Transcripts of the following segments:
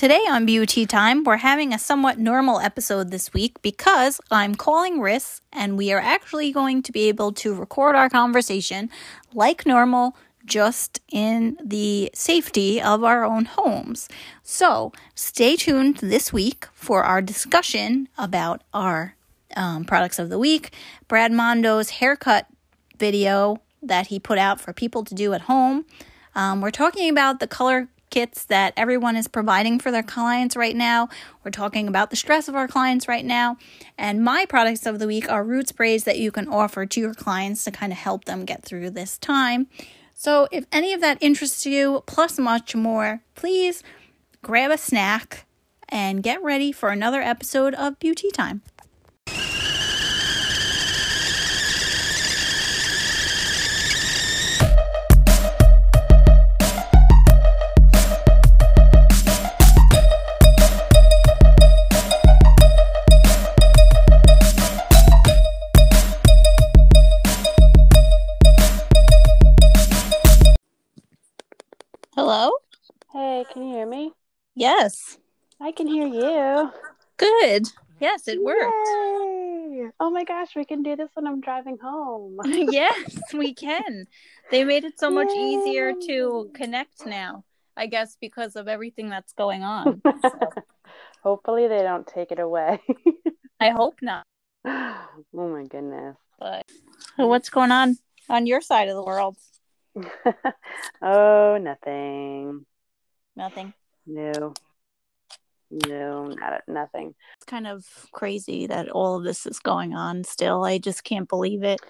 Today on Beauty Time, we're having a somewhat normal episode this week because I'm calling Riss and we are actually going to be able to record our conversation like normal, just in the safety of our own homes. So stay tuned this week for our discussion about our um, products of the week, Brad Mondo's haircut video that he put out for people to do at home. Um, we're talking about the color kits that everyone is providing for their clients right now. We're talking about the stress of our clients right now. And my products of the week are root sprays that you can offer to your clients to kind of help them get through this time. So, if any of that interests you, plus much more, please grab a snack and get ready for another episode of Beauty Time. Can you hear me? Yes. I can hear you. Good. Yes, it worked. Yay! Oh my gosh, we can do this when I'm driving home. yes, we can. They made it so much easier to connect now, I guess, because of everything that's going on. So, Hopefully they don't take it away. I hope not. oh my goodness. But so what's going on on your side of the world? oh, nothing. Nothing. No. No, not nothing. It's kind of crazy that all of this is going on still. I just can't believe it.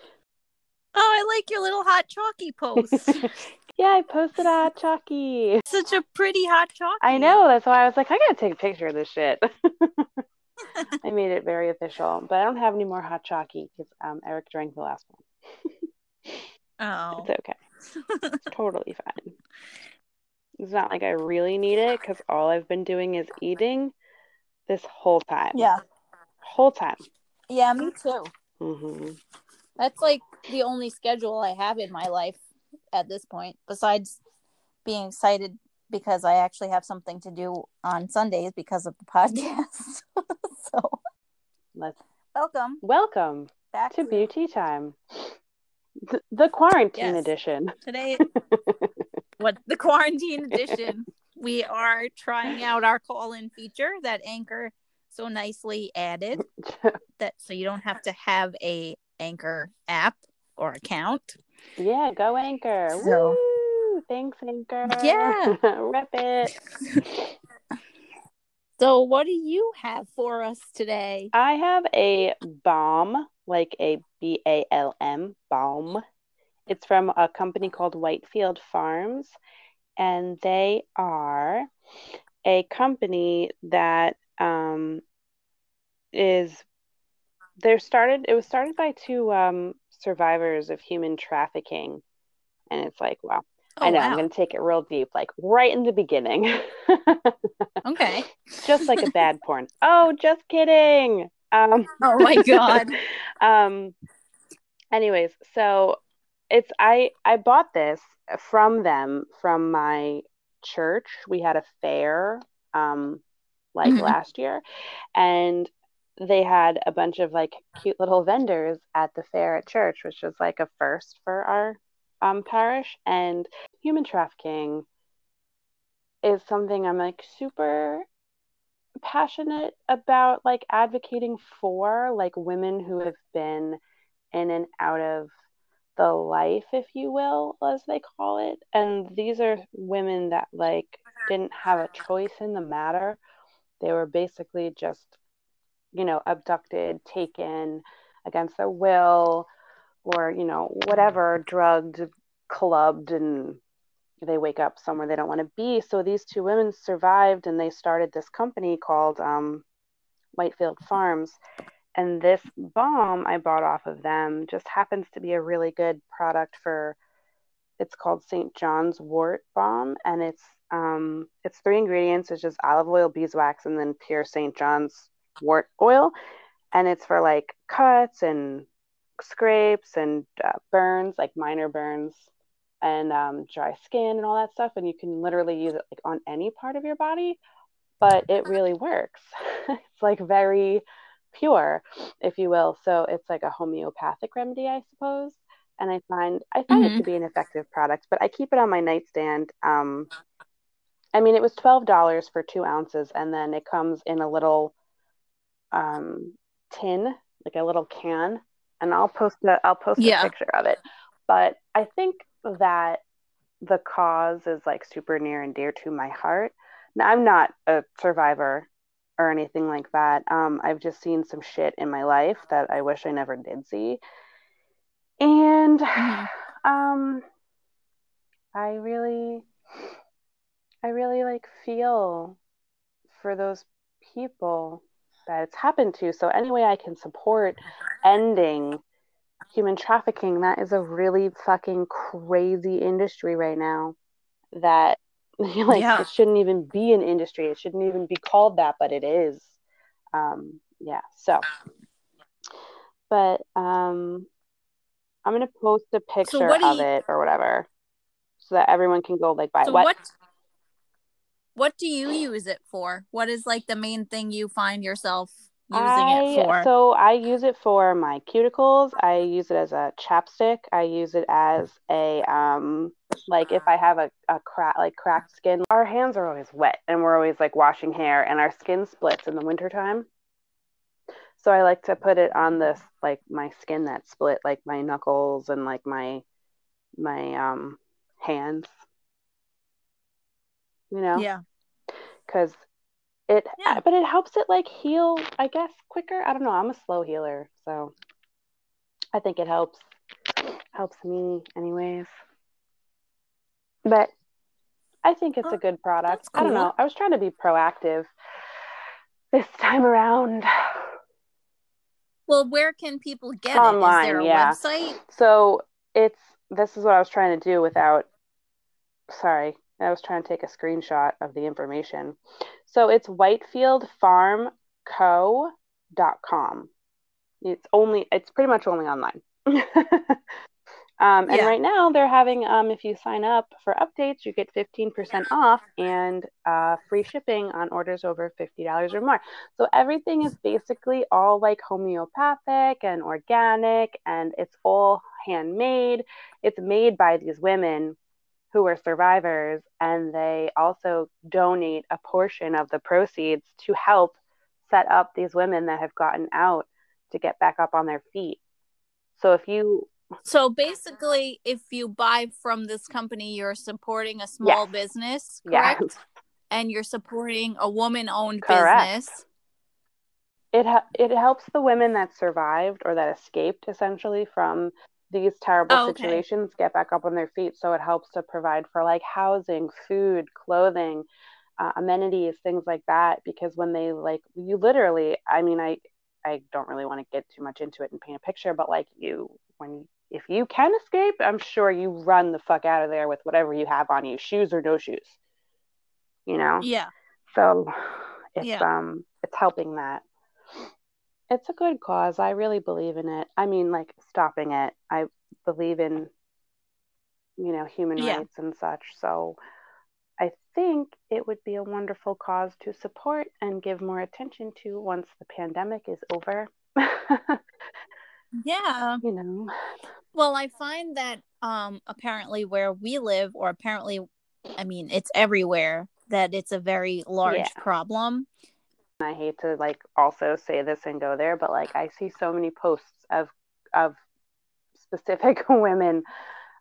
Oh, I like your little hot chalky post. yeah, I posted a hot chalky. Such a pretty hot chalky. I know. That's why I was like, I gotta take a picture of this shit. I made it very official, but I don't have any more hot chalky because um, Eric drank the last one. Oh. It's okay. It's totally fine. It's not like I really need it because all I've been doing is eating this whole time. Yeah. Whole time. Yeah, me too. hmm That's like the only schedule I have in my life at this point, besides being excited because I actually have something to do on Sundays because of the podcast. so, Let's welcome welcome back to Beauty Time, the, the quarantine Yes. edition. today. what the quarantine edition? We are trying out our call-in feature that Anchor so nicely added. That so you don't have to have a Anchor app or account. yeah, go Anchor. So- Woo! Thanks, Anchor. Yeah. Rep it. So, what do you have for us today? I have a bomb, like a B A L M balm. It's from a company called Whitefield Farms, and they are a company that um, is they're started. It was started by two um, survivors of human trafficking, and it's like, wow. Oh, I know I'm going to take it real deep, like right in the beginning. Okay. just like a bad porn. Oh, just kidding. Um, Oh my god. um. Anyways, so it's I I bought this from them from my church. We had a fair um like Mhm. last year, and they had a bunch of like cute little vendors at the fair at church, which was like a first for our um parish. And human trafficking is something I'm like super passionate about like advocating for like women who have been in and out of the life if you will as they call it and these are women that like didn't have a choice in the matter they were basically just you know abducted taken against their will or you know whatever drugged clubbed and they wake up somewhere they don't want to be. So these two women survived and they started this company called um, Whitefield Farms. And this balm I bought off of them just happens to be a really good product for it's called St. John's wort balm and it's um it's three ingredients it's just olive oil beeswax and then pure St. John's wort oil and it's for like cuts and scrapes and uh, burns like minor burns and um, dry skin and all that stuff and you can literally use it like on any part of your body but it really works. it's like very pure, if you will. So it's like a homeopathic remedy, I suppose. And I find I find mm-hmm. it to be an effective product, but I keep it on my nightstand. Um, I mean, it was twelve dollars for two ounces, and then it comes in a little um, tin, like a little can, and I'll post a I'll post yeah. a picture of it. But I think that the cause is like super near and dear to my heart. Now, I'm not a survivor or anything like that. Um, I've just seen some shit in my life that I wish I never did see. And um, I really, I really like feel for those people that it's happened to. So, any way I can support ending human trafficking, that is a really fucking crazy industry right now that like yeah. it shouldn't even be an industry. It shouldn't even be called that but it is. Um yeah so. But um i'm gonna post a picture so of you... it or whatever so that everyone can go like buy so what, what what do you use it for? What is like the main thing you find yourself using I, it for? So I use it for my cuticles. I use it as a chapstick. I use it as a um like if I have a, a crack like cracked skin. Our hands are always wet and we're always like washing hair and our skin splits in the wintertime. So I like to put it on this like my skin that split, like my knuckles and like my my um hands. You know? Yeah. Cause it yeah. but it helps it like heal i guess quicker i don't know i'm a slow healer so i think it helps helps me anyways but i think it's a good product cool. i don't know i was trying to be proactive this time around well where can people get Online, it is there a yeah. website so it's this is what i was trying to do without sorry I was trying to take a screenshot of the information. So it's whitefield.farmco.com. It's only it's pretty much only online. um, and yeah. right now they're having um, if you sign up for updates, you get 15% off and uh, free shipping on orders over $50 or more. So everything is basically all like homeopathic and organic and it's all handmade. It's made by these women who are survivors, and they also donate a portion of the proceeds to help set up these women that have gotten out to get back up on their feet. So if you so basically if you buy from this company you're supporting a small yes. business, correct? Yes. And you're supporting a woman-owned business. It ha- it helps the women that survived or that escaped essentially from these terrible oh, okay. situations get back up on their feet. So it helps to provide for like housing, food, clothing, uh, amenities, things like that. Because when they like, you literally, I mean, I, I don't really want to get too much into it and paint a picture, but like you, when if you can escape, I'm sure you run the fuck out of there with whatever you have on you, shoes or no shoes. You know? Yeah. So it's yeah. um it's helping that it's a good cause. I really believe in it. I mean, like stopping it. I believe in, you know, human yeah. rights and such. So I think it would be a wonderful cause to support and give more attention to once the pandemic is over. yeah. You know. Well, I find that um apparently where we live or apparently I mean, it's everywhere that it's a very large yeah. problem I hate to like also say this and go there, but like I see so many posts of of specific women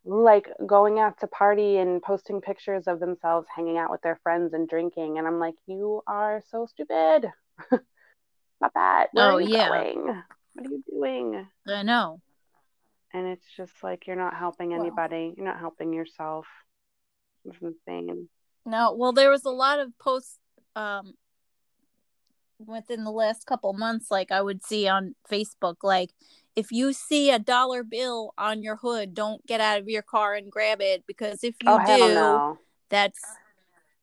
like going out to party and posting pictures of themselves hanging out with their friends and drinking and I'm like you are so stupid. Not that. Where oh yeah. Going? What are you doing? I know. And it's just like you're not helping anybody. Well, you're not helping yourself. It's insane. No, well there was a lot of posts um within the last couple months like i would see on facebook like if you see a dollar bill on your hood don't get out of your car and grab it because if you oh, do that's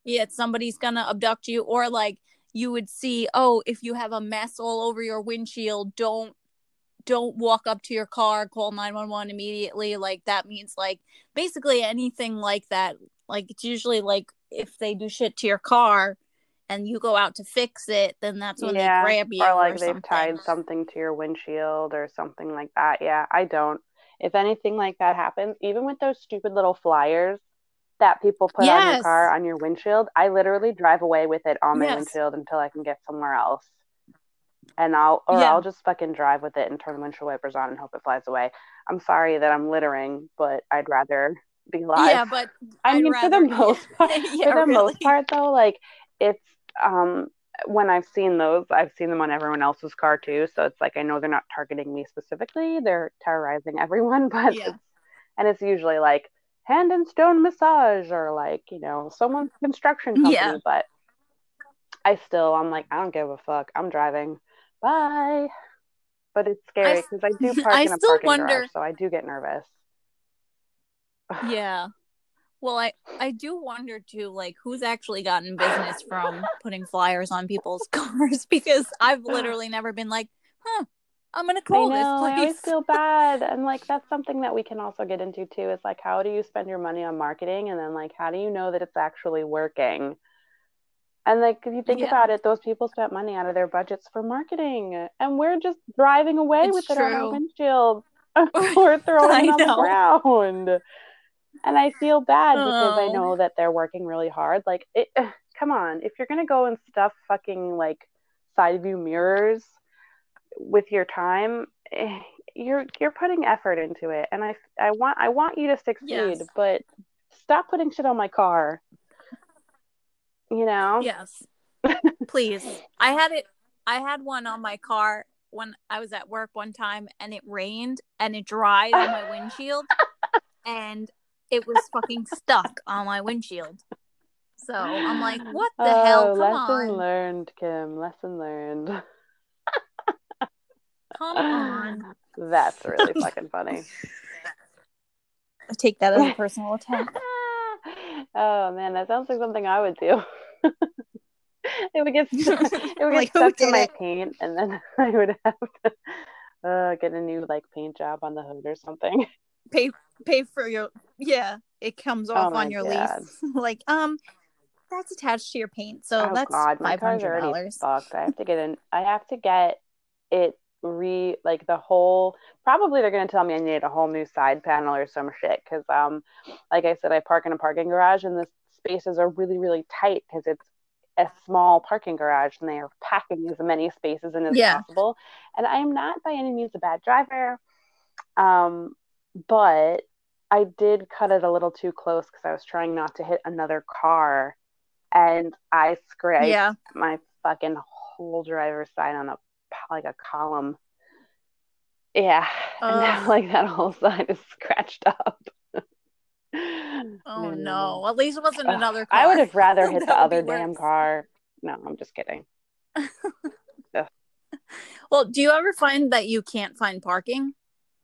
yeah somebody's gonna abduct you or like you would see oh if you have a mess all over your windshield don't don't walk up to your car call 911 immediately like that means like basically anything like that. Like it's usually like if they do shit to your car and you go out to fix it, then that's when yeah, they grab you. or like or they've something. tied something to your windshield or something like that. Yeah, I don't. If anything like that happens, even with those stupid little flyers that people put on your car on your windshield, I literally drive away with it on my Yes. windshield until I can get somewhere else. And I'll or Yeah. I'll just fucking drive with it and turn the windshield wipers on and hope it flies away. I'm sorry that I'm littering, but I'd rather be alive. Yeah, but I I'd mean, for the most part, yeah, for the most part though like it's um when i've seen those i've seen them on everyone else's car too so it's like i know they're not targeting me specifically they're terrorizing everyone but Yeah. it's, and it's usually like hand and stone massage or like you know someone's construction company Yeah. but i still i'm like i don't give a fuck i'm driving bye but it's scary because I, do park I in a parking wonder- garage so i do get nervous Yeah. Well, I I do wonder too, like who's actually gotten business from putting flyers on people's cars because I've literally never been like, huh, I'm gonna call I know, I this always place. feel bad. And like that's something that we can also get into too. Is like how do you spend your money on marketing and then like how do you know that it's actually working? And like if you think Yeah. about it, those people spent money out of their budgets for marketing. And we're just driving away It's with it on our true. windshield or throwing I it on the ground. And I feel bad because I Oh. know that they're working really hard. Like it come on, if you're gonna go and stuff fucking like side view mirrors with your time, eh, you're you're putting effort into it, and I I want I want you to succeed, Yes. but stop putting shit on my car. You know? Yes. Please. I had it I had one on my car when I was at work one time and it rained and it dried on my windshield and it was fucking stuck on my windshield. So I'm like, what the oh, hell? Come lesson on. learned, Kim. Lesson learned. Come on. That's really fucking funny. I take that as a personal attack. oh man, that sounds like something I would do. it would get it would get Like, who stuck to did my it? paint, and then I would have to uh, get a new like paint job on the hood or something. Pay pay for your yeah, it comes off Oh on your God. lease. like, um, that's attached to your paint, so oh that's God, my five car's already dollars. fucked. I have to get in. I have to get it re like the whole. Probably they're gonna tell me I need a whole new side panel or some shit because um, like I said, I park in a parking garage and the spaces are really really tight because it's a small parking garage and they are packing as many spaces in as Yeah. possible. And I am not by any means a bad driver, um, but I did cut it a little too close because I was trying not to hit another car, and I scraped Yeah. my fucking whole driver's side on a like a column. Yeah, and now, like that whole side is scratched up. Oh no! At least it wasn't ugh, another car. I would have rather hit the That would be other damn worse. car. No, I'm just kidding. Well, do you ever find that you can't find parking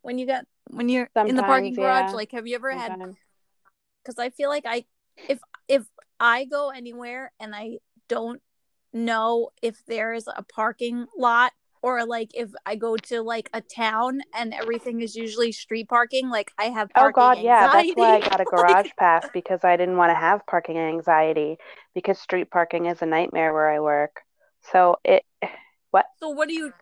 when you get when you're in the parking garage? yeah. Like, have you ever had? Because I feel like I, if if I go anywhere and I don't know if there is a parking lot or like if I go to like a town and everything is usually street parking, like I have Oh God, yeah, that's why I got a garage pass because I didn't want to have parking anxiety because street parking is a nightmare where I work. So it what? so what do you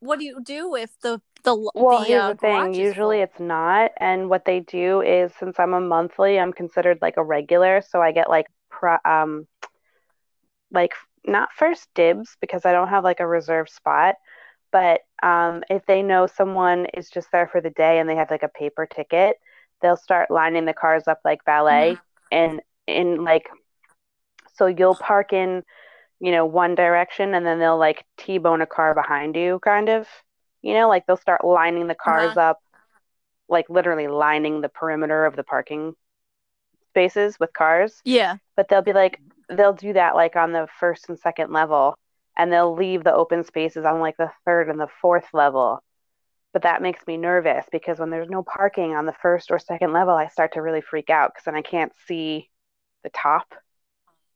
what do you do if the the Well, the here's uh, the thing. Usually full? it's not. And what they do is since I'm a monthly, I'm considered like a regular. So I get like pro um like not first dibs because I don't have like a reserved spot. But um if they know someone is just there for the day and they have like a paper ticket, they'll start lining the cars up like valet and in like so you'll park in, you know, one direction and then they'll like T-bone a car behind you kind of. You know, like they'll start lining the cars Uh-huh. up, like literally lining the perimeter of the parking spaces with cars. Yeah. But they'll be like, they'll do that like on the first and second level, and they'll leave the open spaces on like the third and the fourth level. But that makes me nervous because when there's no parking on the first or second level, I start to really freak out because then I can't see the top.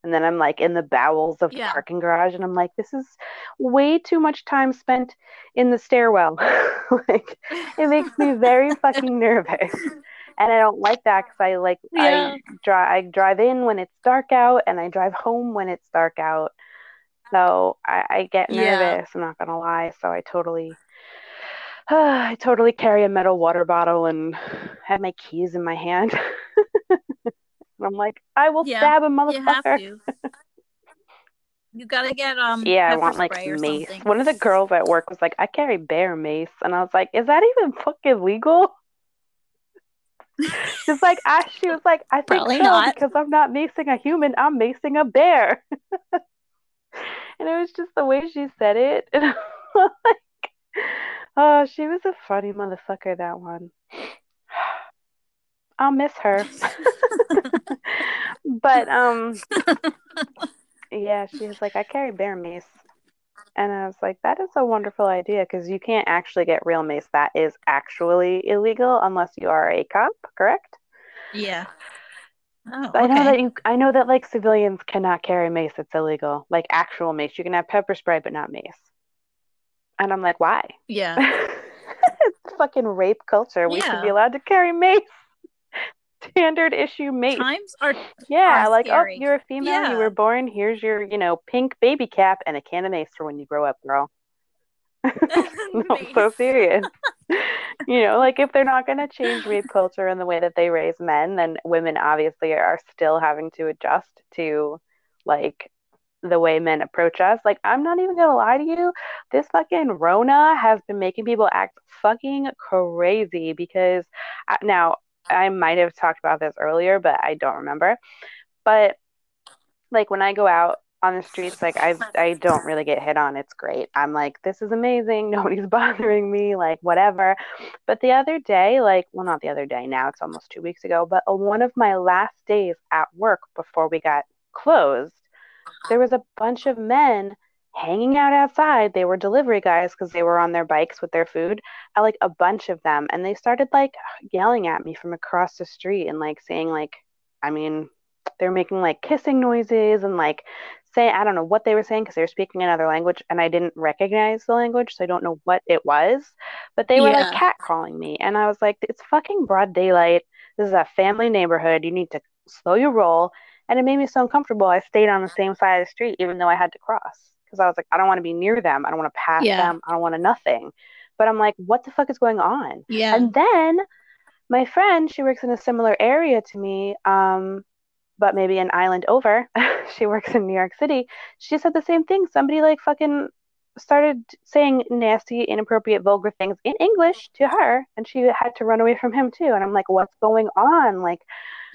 And then I'm like in the bowels of the parking garage, and I'm like, this is way too much time spent in the stairwell. like, it makes me very fucking nervous and I don't like that because I like Yeah. I drive I drive in when it's dark out, and I drive home when it's dark out. So I, I get Yeah. nervous. I'm not gonna lie. So I totally, I totally carry a metal water bottle and have my keys in my hand. and I'm like, I will Yeah, stab a You motherfucker. to. You gotta get um. Yeah, I want like mace. something. One of the girls at work was like, I carry bear mace, and I was like, Is that even fucking legal? She's like, I, she was like, I think Probably so not. because I'm not macing a human, I'm macing a bear. and it was just the way she said it. And I was like, oh, she was a funny motherfucker, that one. I'll miss her. but um, yeah, she was like, I carry bear mace. And I was like, that is a wonderful idea because you can't actually get real mace. That is actually illegal unless you are a cop, correct? Yeah. Oh, I know that you I know that like civilians cannot carry mace, it's illegal. Like actual mace. You can have pepper spray but not mace. And I'm like, why? Yeah. it's fucking rape culture. We should be allowed to carry mace. Standard issue mace. Times are Yeah, are like, oh, scary. oh, you're a female, you were born, here's your, you know, pink baby cap and a can of mace for when you grow up, girl. No, so serious. You know, like if they're not going to change rape culture and the way that they raise men, then women obviously are still having to adjust to like the way men approach us. Like, I'm not even going to lie to you. This fucking Rona has been making people act fucking crazy because I, now I might have talked about this earlier, but I don't remember. But like when I go out on the streets, like I I don't really get hit on. It's great. I'm like, this is amazing. Nobody's bothering me, like whatever. But the other day, like, well, not the other day now, it's almost two weeks ago, but uh, one of my last days at work before we got closed, there was a bunch of men hanging out outside. They were delivery guys because they were on their bikes with their food. I like a bunch of them, and they started like yelling at me from across the street and like saying like, I mean, they're making like kissing noises and like say I don't know what they were saying because they were speaking another language and I didn't recognize the language, so I don't know what it was. But they were like Yeah. catcalling me, and I was like, it's fucking broad daylight. This is a family neighborhood. You need to slow your roll. And it made me so uncomfortable. I stayed on the same side of the street even though I had to cross because I was like, I don't want to be near them. I don't want to pass Yeah. them. I don't want to nothing. But I'm like, what the fuck is going on? Yeah. And then my friend, she works in a similar area to me, um, but maybe an island over. she works in New York City. She said the same thing. Somebody like fucking started saying nasty, inappropriate, vulgar things in English to her, and she had to run away from him too. And I'm like, what's going on? Like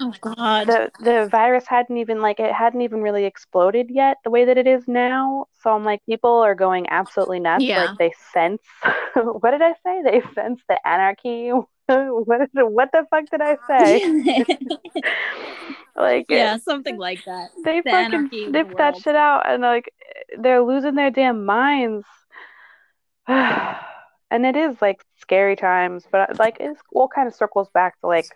oh God. the the virus hadn't even like it hadn't even really exploded yet the way that it is now. So I'm like, people are going absolutely nuts. Yeah. Like they sense what did I say? They sense the anarchy. what is it? What the fuck did I say? like yeah, something like that. they the fucking anarchy of the sniff that shit out and like they're losing their damn minds. and it is like scary times, but like it's all kind of circles back to like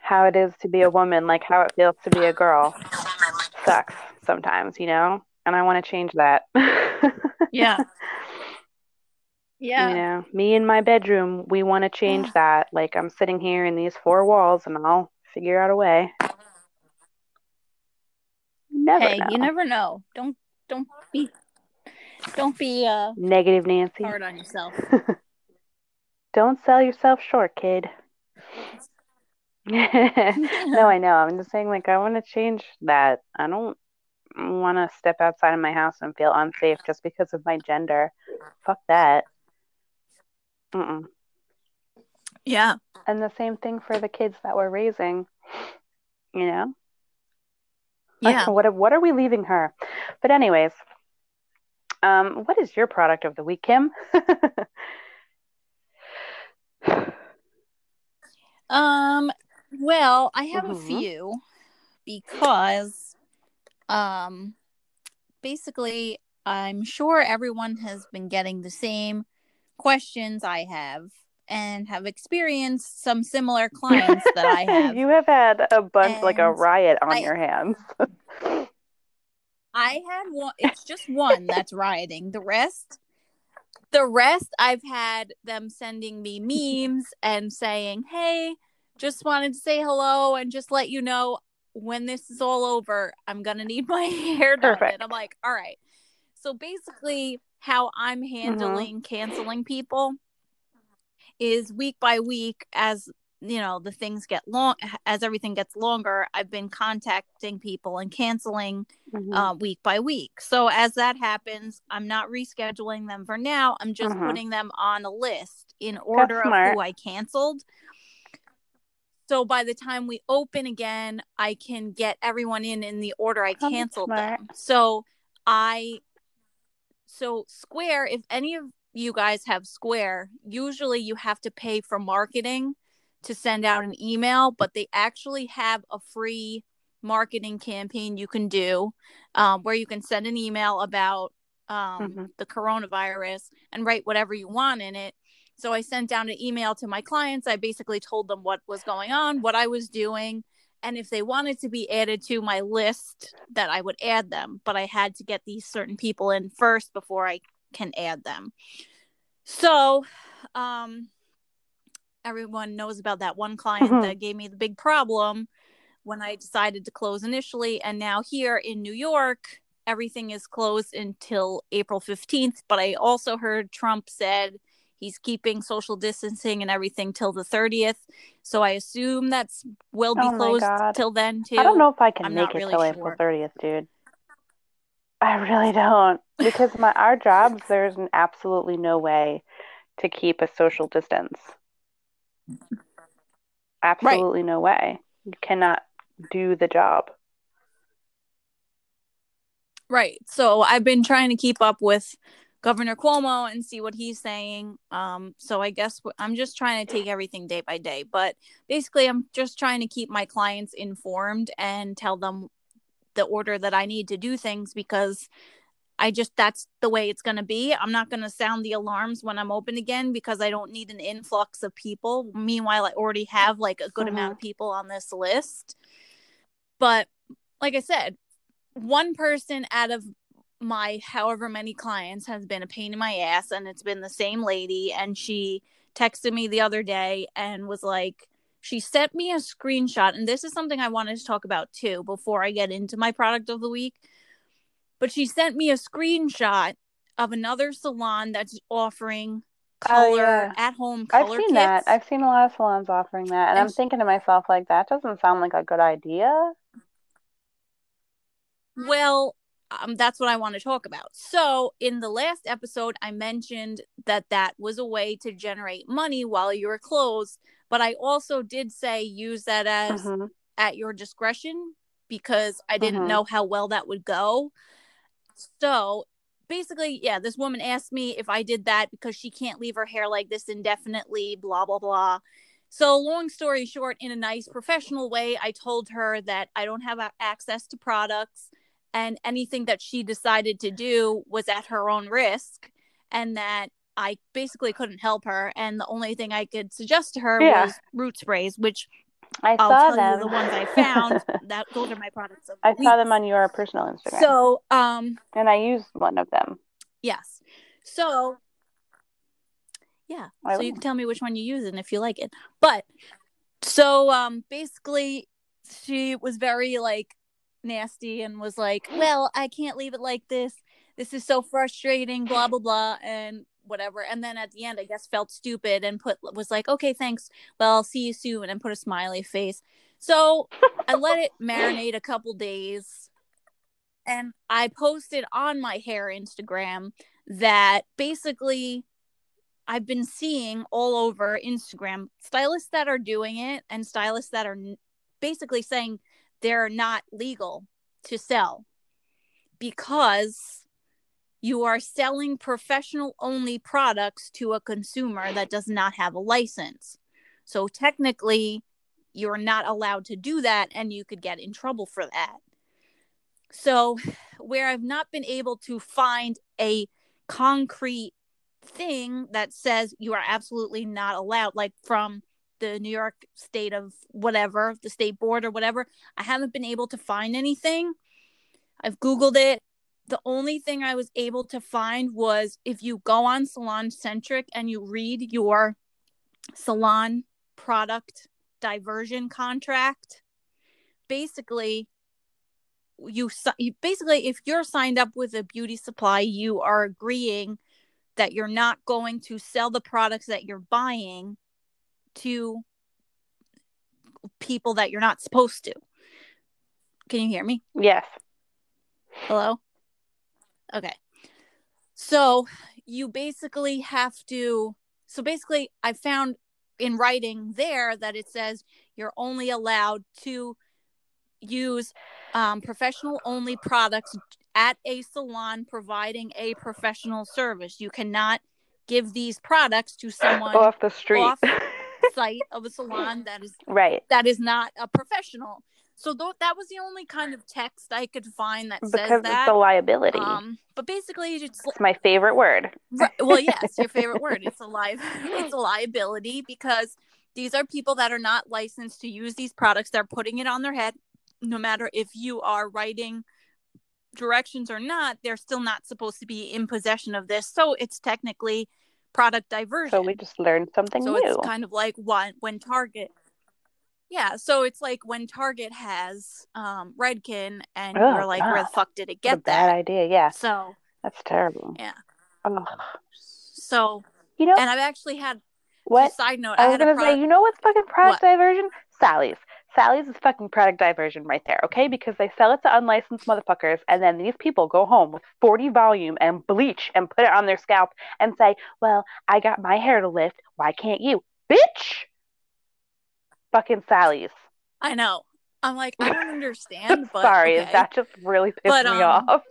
how it is to be a woman, like how it feels to be a girl. Sucks sometimes, you know? And I want to change that. Yeah. Yeah. You Yeah. know, me in my bedroom, we want to change that. Like I'm sitting here in these four walls and I'll figure out a way. You never Hey, know. you never know. Don't don't be don't be uh Negative Nancy. hard on yourself. Don't sell yourself short, kid. no, I know. I'm just saying, like, I want to change that. I don't want to step outside of my house and feel unsafe just because of my gender. Fuck that. Mm-mm. Yeah. And the same thing for the kids that we're raising. You know, Like, Yeah. what what are we leaving her? But anyways, um, what is your product of the week, Kim? Um well, I have a Mhm. few because um basically I'm sure everyone has been getting the same questions I have and have experienced some similar clients that I have. you have had a bunch, like a riot on I- your hands. I had one it's just one that's rioting. The rest the rest I've had them sending me memes and saying, "Hey, just wanted to say hello and just let you know when this is all over, I'm gonna need my hair done." Perfect. And I'm like, "All right." So basically, how I'm mm-hmm. handling canceling people is week by week as you know the things get long as everything gets longer i've been contacting people and canceling Mhm. uh, week by week. So as that happens i'm not rescheduling them for now. I'm just Mhm. putting them on a list in order of who i canceled. So by the time we open again i can get everyone in in the order i canceled them. So i so square if any of you guys have square usually you have to pay for marketing to send out an email but they actually have a free marketing campaign you can do um, where you can send an email about um, Mhm. the coronavirus and write whatever you want in it so i sent down an email to my clients i basically told them what was going on what i was doing and if they wanted to be added to my list that i would add them but i had to get these certain people in first before i can add them so um everyone knows about that one client Mhm. that gave me the big problem when i decided to close initially and now here in new york everything is closed until april 15th but i also heard trump said he's keeping social distancing and everything till the 30th so i assume that's will be Oh closed till then too I don't know if I can I'm make it really till sure. April 30th, dude. I really don't. Because my our jobs, there's an absolutely no way to keep a social distance. Absolutely no way. You cannot do the job. Right. So I've been trying to keep up with Governor Cuomo and see what he's saying. Um, so I guess I'm just trying to take everything day by day. But basically, I'm just trying to keep my clients informed and tell them the order that I need to do things because I just that's the way it's going to be. I'm not going to sound the alarms when I'm open again because I don't need an influx of people. Meanwhile, I already have like a good amount mm-hmm. of people on this list. But like I said, one person out of my however many clients has been a pain in my ass and it's been the same lady and she texted me the other day and was like she sent me a screenshot and this is something I wanted to talk about too before I get into my product of the week but she sent me a screenshot of another salon that's offering Oh, color yeah. at home I've seen kits that. I've seen a lot of salons offering that. And And I'm sh- thinking to myself, like, that doesn't sound like a good idea. Well, um, that's what I want to talk about. So, in the last episode, I mentioned that that was a way to generate money while you were closed. But I also did say use that as hmm at your discretion because I didn't Mhm. know how well that would go. So, basically, yeah, this woman asked me if I did that because she can't leave her hair like this indefinitely, blah, blah, blah. So, long story short, in a nice professional way, I told her that I don't have access to products and anything that she decided to do was at her own risk and that I basically couldn't help her. And the only thing I could suggest to her Yeah. was root sprays, which I I'll saw tell them. you the ones I found. that those are my products I saw them on your personal Instagram. So, um, and I used one of them. yes. So, yeah. I so you can tell me which one you use and if you like it. But so, um, basically, she was very like nasty and was like, "Well, I can't leave it like this. This is so frustrating." Blah blah blah and whatever. And then at the end, I guess felt stupid and put was like, "Okay, thanks. Well, I'll see you soon," and put a smiley face. So I let it marinate a couple days and I posted on my hair Instagram that basically I've been seeing all over Instagram stylists that are doing it and stylists that are basically saying they're not legal to sell because you are selling professional only products to a consumer that does not have a license. So technically, you're not allowed to do that and you could get in trouble for that. So, where I've not been able to find a concrete thing that says you are absolutely not allowed, like from the New York state of whatever, the state board or whatever, I haven't been able to find anything. I've Googled it. The only thing I was able to find was if you go on SalonCentric and you read your salon product diversion contract, basically you, you basically if you're signed up with a beauty supply, you are agreeing that you're not going to sell the products that you're buying to people that you're not supposed to. Can you hear me? Yes. Hello? Okay. So you basically have to. So basically, I found in writing there that it says you're only allowed to use um, professional only products at a salon providing a professional service. You cannot give these products to someone off the street, off site of a salon that is right that is not a professional. So th- that was the only kind of text I could find that because says that. it's a liability. Um, but basically, it's, it's my favorite word. Right, well, yes, your favorite word. It's a li- It's a liability because these are people that are not licensed to use these products. They're putting it on their head. No matter if you are writing directions or not, they're still not supposed to be in possession of this. So it's technically product diversion. So we just learned something so new. it's kind of like when when Target yeah, so it's like when Target has um Redken and oh, you're like, God. where the fuck did it get that? Bad idea, yeah. So that's terrible. Yeah. Oh. So you know, and I've actually had what side note. I, I was gonna product, say, you know what's fucking product what? diversion? Sally's. Sally's is fucking product diversion right there, okay? Because they sell it to unlicensed motherfuckers, and then these people go home with 40 volume and bleach and put it on their scalp and say, Well, I got my hair to lift. Why can't you? Bitch! Fucking Sally's. I know. I'm like, I don't understand. But, Sorry, okay. that just really pissed but, me um, off.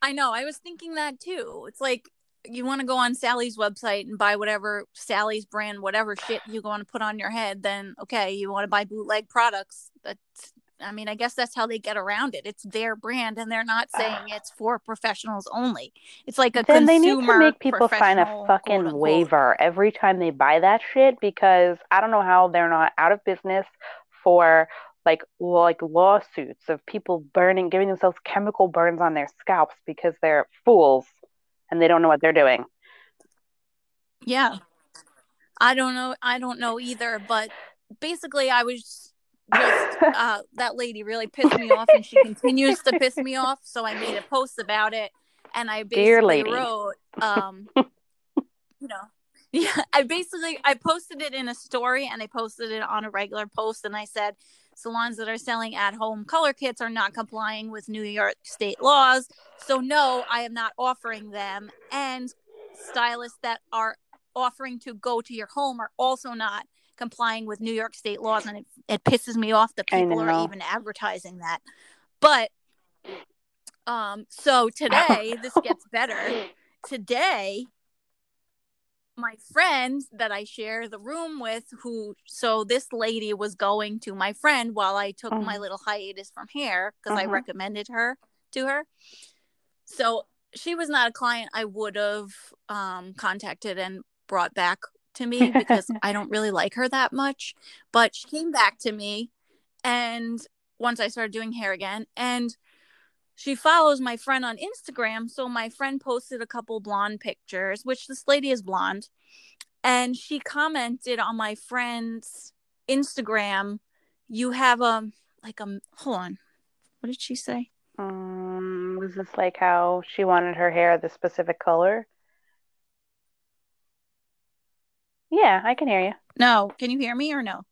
I know. I was thinking that too. It's like you want to go on Sally's website and buy whatever Sally's brand, whatever shit you want to put on your head, then okay, you want to buy bootleg products. That's, I mean, I guess that's how they get around it. It's their brand, and they're not ah. saying it's for professionals only. It's like a then consumer. they need to make people sign a fucking quote, waiver every time they buy that shit because I don't know how they're not out of business for like like lawsuits of people burning, giving themselves chemical burns on their scalps because they're fools and they don't know what they're doing. Yeah. I don't know. I don't know either, but basically I was just uh, that lady really pissed me off and she continues to piss me off, so I made a post about it and I basically wrote um you know yeah, I basically I posted it in a story and I posted it on a regular post and I said salons that are selling at home color kits are not complying with New York state laws. So, no, I am not offering them. And stylists that are offering to go to your home are also not complying with New York state laws. And it, it pisses me off that people are even advertising that. But, um, so today, this gets better. Today, my friend that I share the room with, who so this lady was going to my friend while I took my mm-hmm. little hiatus from hair because I mm-hmm. recommended her to her. So she was not a client I would have um, contacted and brought back to me because I don't really like her that much. But she came back to me, and once I started doing hair again, and she follows my friend on Instagram. So my friend posted a couple blonde pictures, which this lady is blonde. And she commented on my friend's Instagram, you have a like a hold on. What did she say? Um, was this like how she wanted her hair the specific color? Yeah, I can hear you. No, can you hear me or no?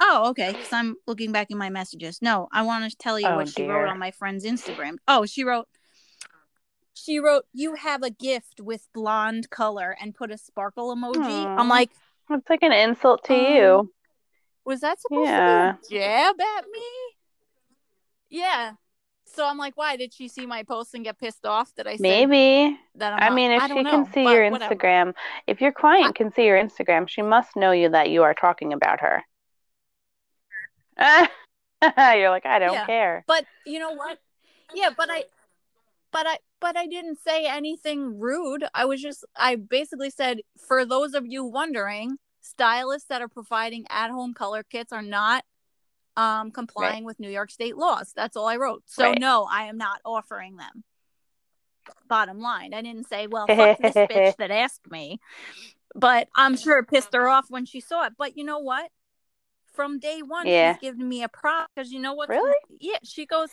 Oh, okay. Because I'm looking back in my messages. No, I want to tell you oh, what she dear. wrote on my friend's Instagram. Oh, she wrote, she wrote, "You have a gift with blonde color," and put a sparkle emoji. Aww. I'm like, it's like an insult to um, you. Was that supposed yeah. to be a jab at me? Yeah. So I'm like, why did she see my post and get pissed off that I maybe that I'm I not, mean, if I she know, can see your Instagram, whatever. if your client I, can see your Instagram, she must know you that you are talking about her. You're like, I don't yeah. care. But you know what? Yeah, but I but I but I didn't say anything rude. I was just I basically said for those of you wondering, stylists that are providing at-home color kits are not um, complying right. with New York state laws. That's all I wrote. So right. no, I am not offering them. Bottom line, I didn't say, "Well, fuck this bitch that asked me," but I'm sure it pissed her off when she saw it. But you know what? From day one, yeah. she's given me a prop because you know what? Really? Yeah. She goes,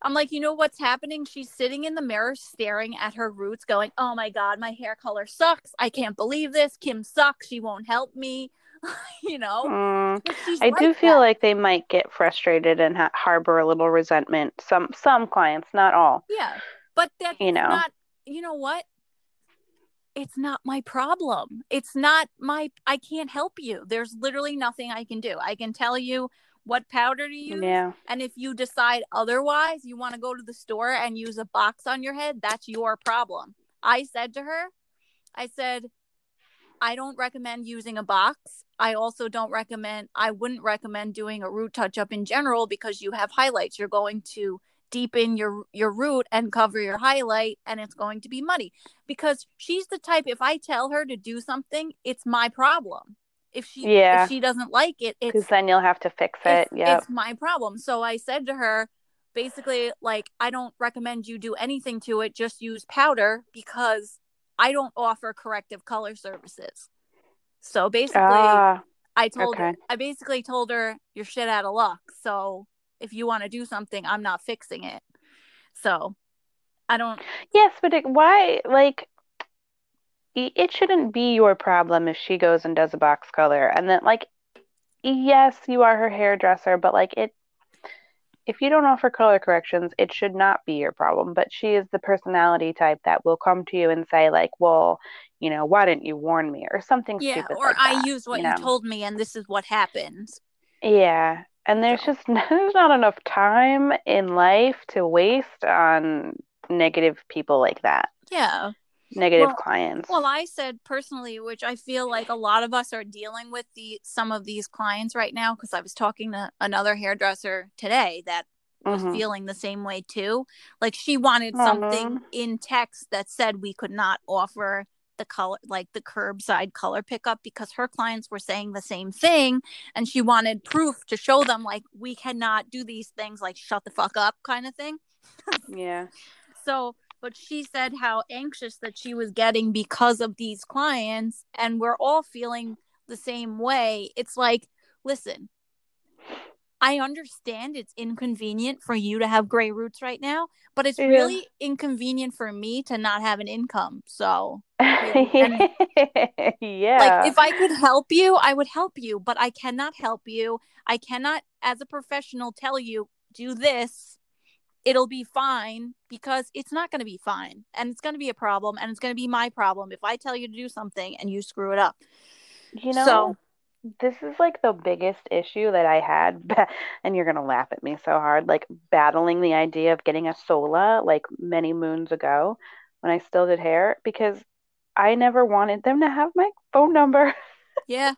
I'm like, you know what's happening? She's sitting in the mirror staring at her roots, going, Oh my God, my hair color sucks. I can't believe this. Kim sucks. She won't help me. you know mm, i like do feel that. like they might get frustrated and ha- harbor a little resentment some some clients not all yeah but that's you know not you know what it's not my problem it's not my i can't help you there's literally nothing i can do i can tell you what powder to use yeah. and if you decide otherwise you want to go to the store and use a box on your head that's your problem i said to her i said I don't recommend using a box. I also don't recommend, I wouldn't recommend doing a root touch up in general because you have highlights. You're going to deepen your your root and cover your highlight and it's going to be muddy because she's the type if i tell her to do something it's my problem if she yeah. if she doesn't like it it's then you'll have to fix it yeah it's my problem so i said to her basically like i don't recommend you do anything to it just use powder because I don't offer corrective color services. So basically, uh, I told okay. I basically told her you're shit out of luck. So if you want to do something, I'm not fixing it. So I don't. Yes, but it, why? Like, it shouldn't be your problem if she goes and does a box color, and then like, yes, you are her hairdresser, but like it if you don't offer color corrections, it should not be your problem. But she is the personality type that will come to you and say, like, well, you know, why didn't you warn me or something yeah, stupid. Or like I that, used what you, you told me and this is what happens. Yeah. And there's so. just there's not enough time in life to waste on negative people like that. Yeah negative well, clients. Well, I said personally, which I feel like a lot of us are dealing with the some of these clients right now because I was talking to another hairdresser today that was mm-hmm. feeling the same way too. Like she wanted mm-hmm. something in text that said we could not offer the color like the curbside color pickup because her clients were saying the same thing and she wanted proof to show them like we cannot do these things like shut the fuck up kind of thing. yeah. So but she said how anxious that she was getting because of these clients and we're all feeling the same way. It's like listen i understand it's inconvenient for you to have gray roots right now but it's yeah. really inconvenient for me to not have an income so and, yeah. like if i could help you i would help you but i cannot help you. I cannot as a professional tell you do this it'll be fine because it's not going to be fine and it's going to be a problem and it's going to be my problem if I tell you to do something and you screw it up. You know, so, this is like the biggest issue that I had, and you're going to laugh at me so hard, like battling the idea of getting a Sola like many moons ago when I still did hair because I never wanted them to have my phone number. Yeah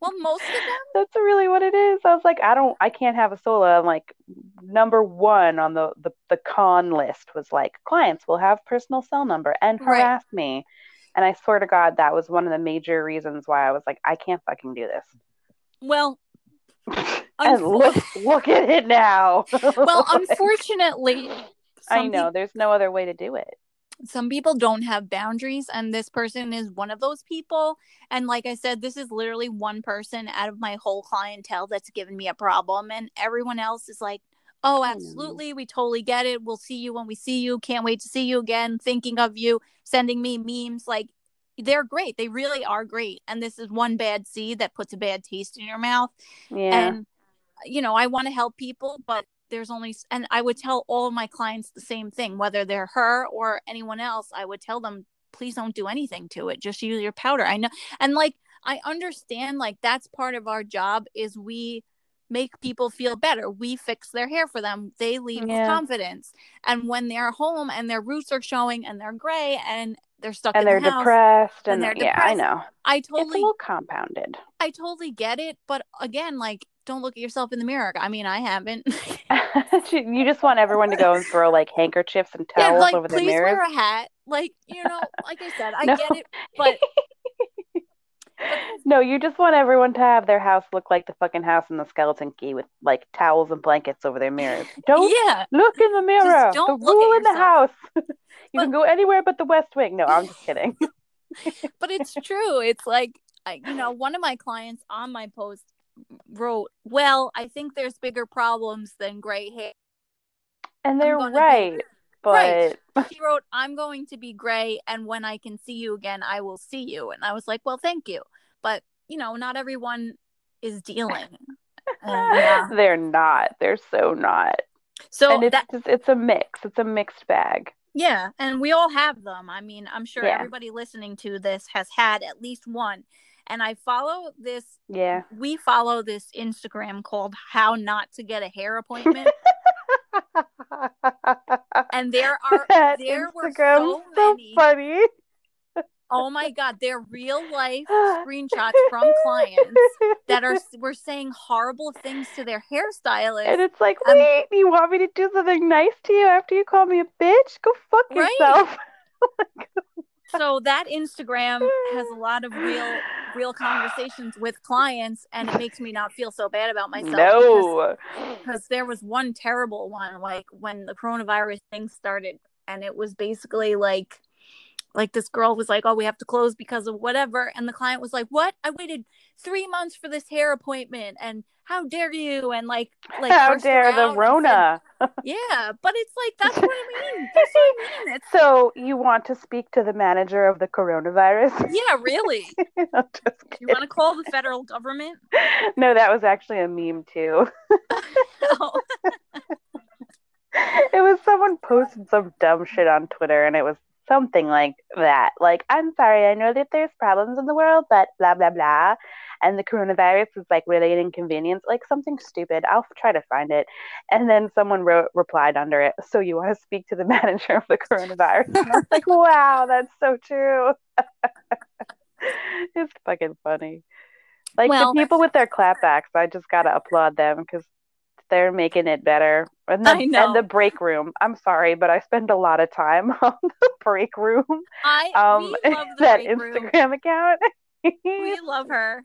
well, most of them. That's really what it is. I was like, I don't, I can't have a Sola. I'm like, number one on the, the, the con list was like, clients will have personal cell number and harass right. me. And I swear to God, that was one of the major reasons why I was like, I can't fucking do this. Well, and look, look at it now. well, unfortunately, I know there's no other way to do it some people don't have boundaries and this person is one of those people. And like i said this is literally one person out of my whole clientele that's given me a problem and everyone else is like oh hmm. absolutely we totally get it. We'll see you when we see you. Can't wait to see you again. Thinking of you sending me memes. Like they're great. They really are great. And this is one bad seed that puts a bad taste in your mouth. Yeah. And you know i want to help people but there's only and i would tell all of my clients the same thing whether they're her or anyone else i would tell them please don't do anything to it just use your powder. I know and like i understand like that's part of our job is we make people feel better. We fix their hair for them. They leave yeah. with confidence. And when they're home and their roots are showing and they're gray and they're stuck and they're the depressed and, and they're depressed, yeah i know. I totally it's a little compounded. I totally get it but again like don't look at yourself in the mirror. I mean, I haven't. you just want everyone to go and throw like handkerchiefs and towels yeah, like, over the mirrors. wear a hat. Like you know, like I said, I no. get it, but no, you just want everyone to have their house look like the fucking house in the skeleton key with like towels and blankets over their mirrors. Don't yeah. look in the mirror. don't the look rule at in the house. you But- can go anywhere but the West Wing. No, I'm just kidding. but it's true. It's like I, you know, one of my clients on my post wrote, "Well, I think there's bigger problems than gray hair." And they're gonna be- right. But Right. She wrote, "I'm going to be gray, and when I can see you again, I will see you." And I was like, "Well, thank you," but you know, not everyone is dealing. Yeah. they're not. They're so not. So and it's that just, it's a mix. It's a mixed bag. Yeah, and we all have them. I mean, I'm sure Yeah. everybody listening to this has had at least one. And I follow this Yeah. we follow this Instagram called How Not to Get a Hair Appointment. and there are that there were Instagram's so so many funny. oh my god, they're real life screenshots from clients that are were saying horrible things to their hairstylist. And it's like, Um, wait, you want me to do something nice to you after you call me a bitch? Go fuck Right. yourself. So that Instagram has a lot of real real conversations with clients and it makes me not feel so bad about myself because No. because there was one terrible one like when the coronavirus thing started and it was basically like like this girl was like oh we have to close because of whatever and the client was like what i waited three months for this hair appointment and how dare you and like like How dare the and said- Rona? yeah but it's like that's what i mean that's what i mean it's So you want to speak to the manager of the coronavirus? yeah really you want to call the federal government No, that was actually a meme too. oh, it was someone posted some dumb shit on Twitter and it was something like that. Like, I'm sorry, I know that there's problems in the world, but blah blah blah. And the coronavirus is like really an inconvenience, like something stupid. I'll try to find it. And then someone wrote replied under it, so you want to speak to the manager of the coronavirus. And I was like, wow, that's so true. it's fucking funny. Like Well- the people with their clapbacks, I just gotta applaud them because they're making it better. And the, I know. and the break room. I'm sorry, but I spend a lot of time on the break room. i Um, we love the that break room. Instagram account. we love her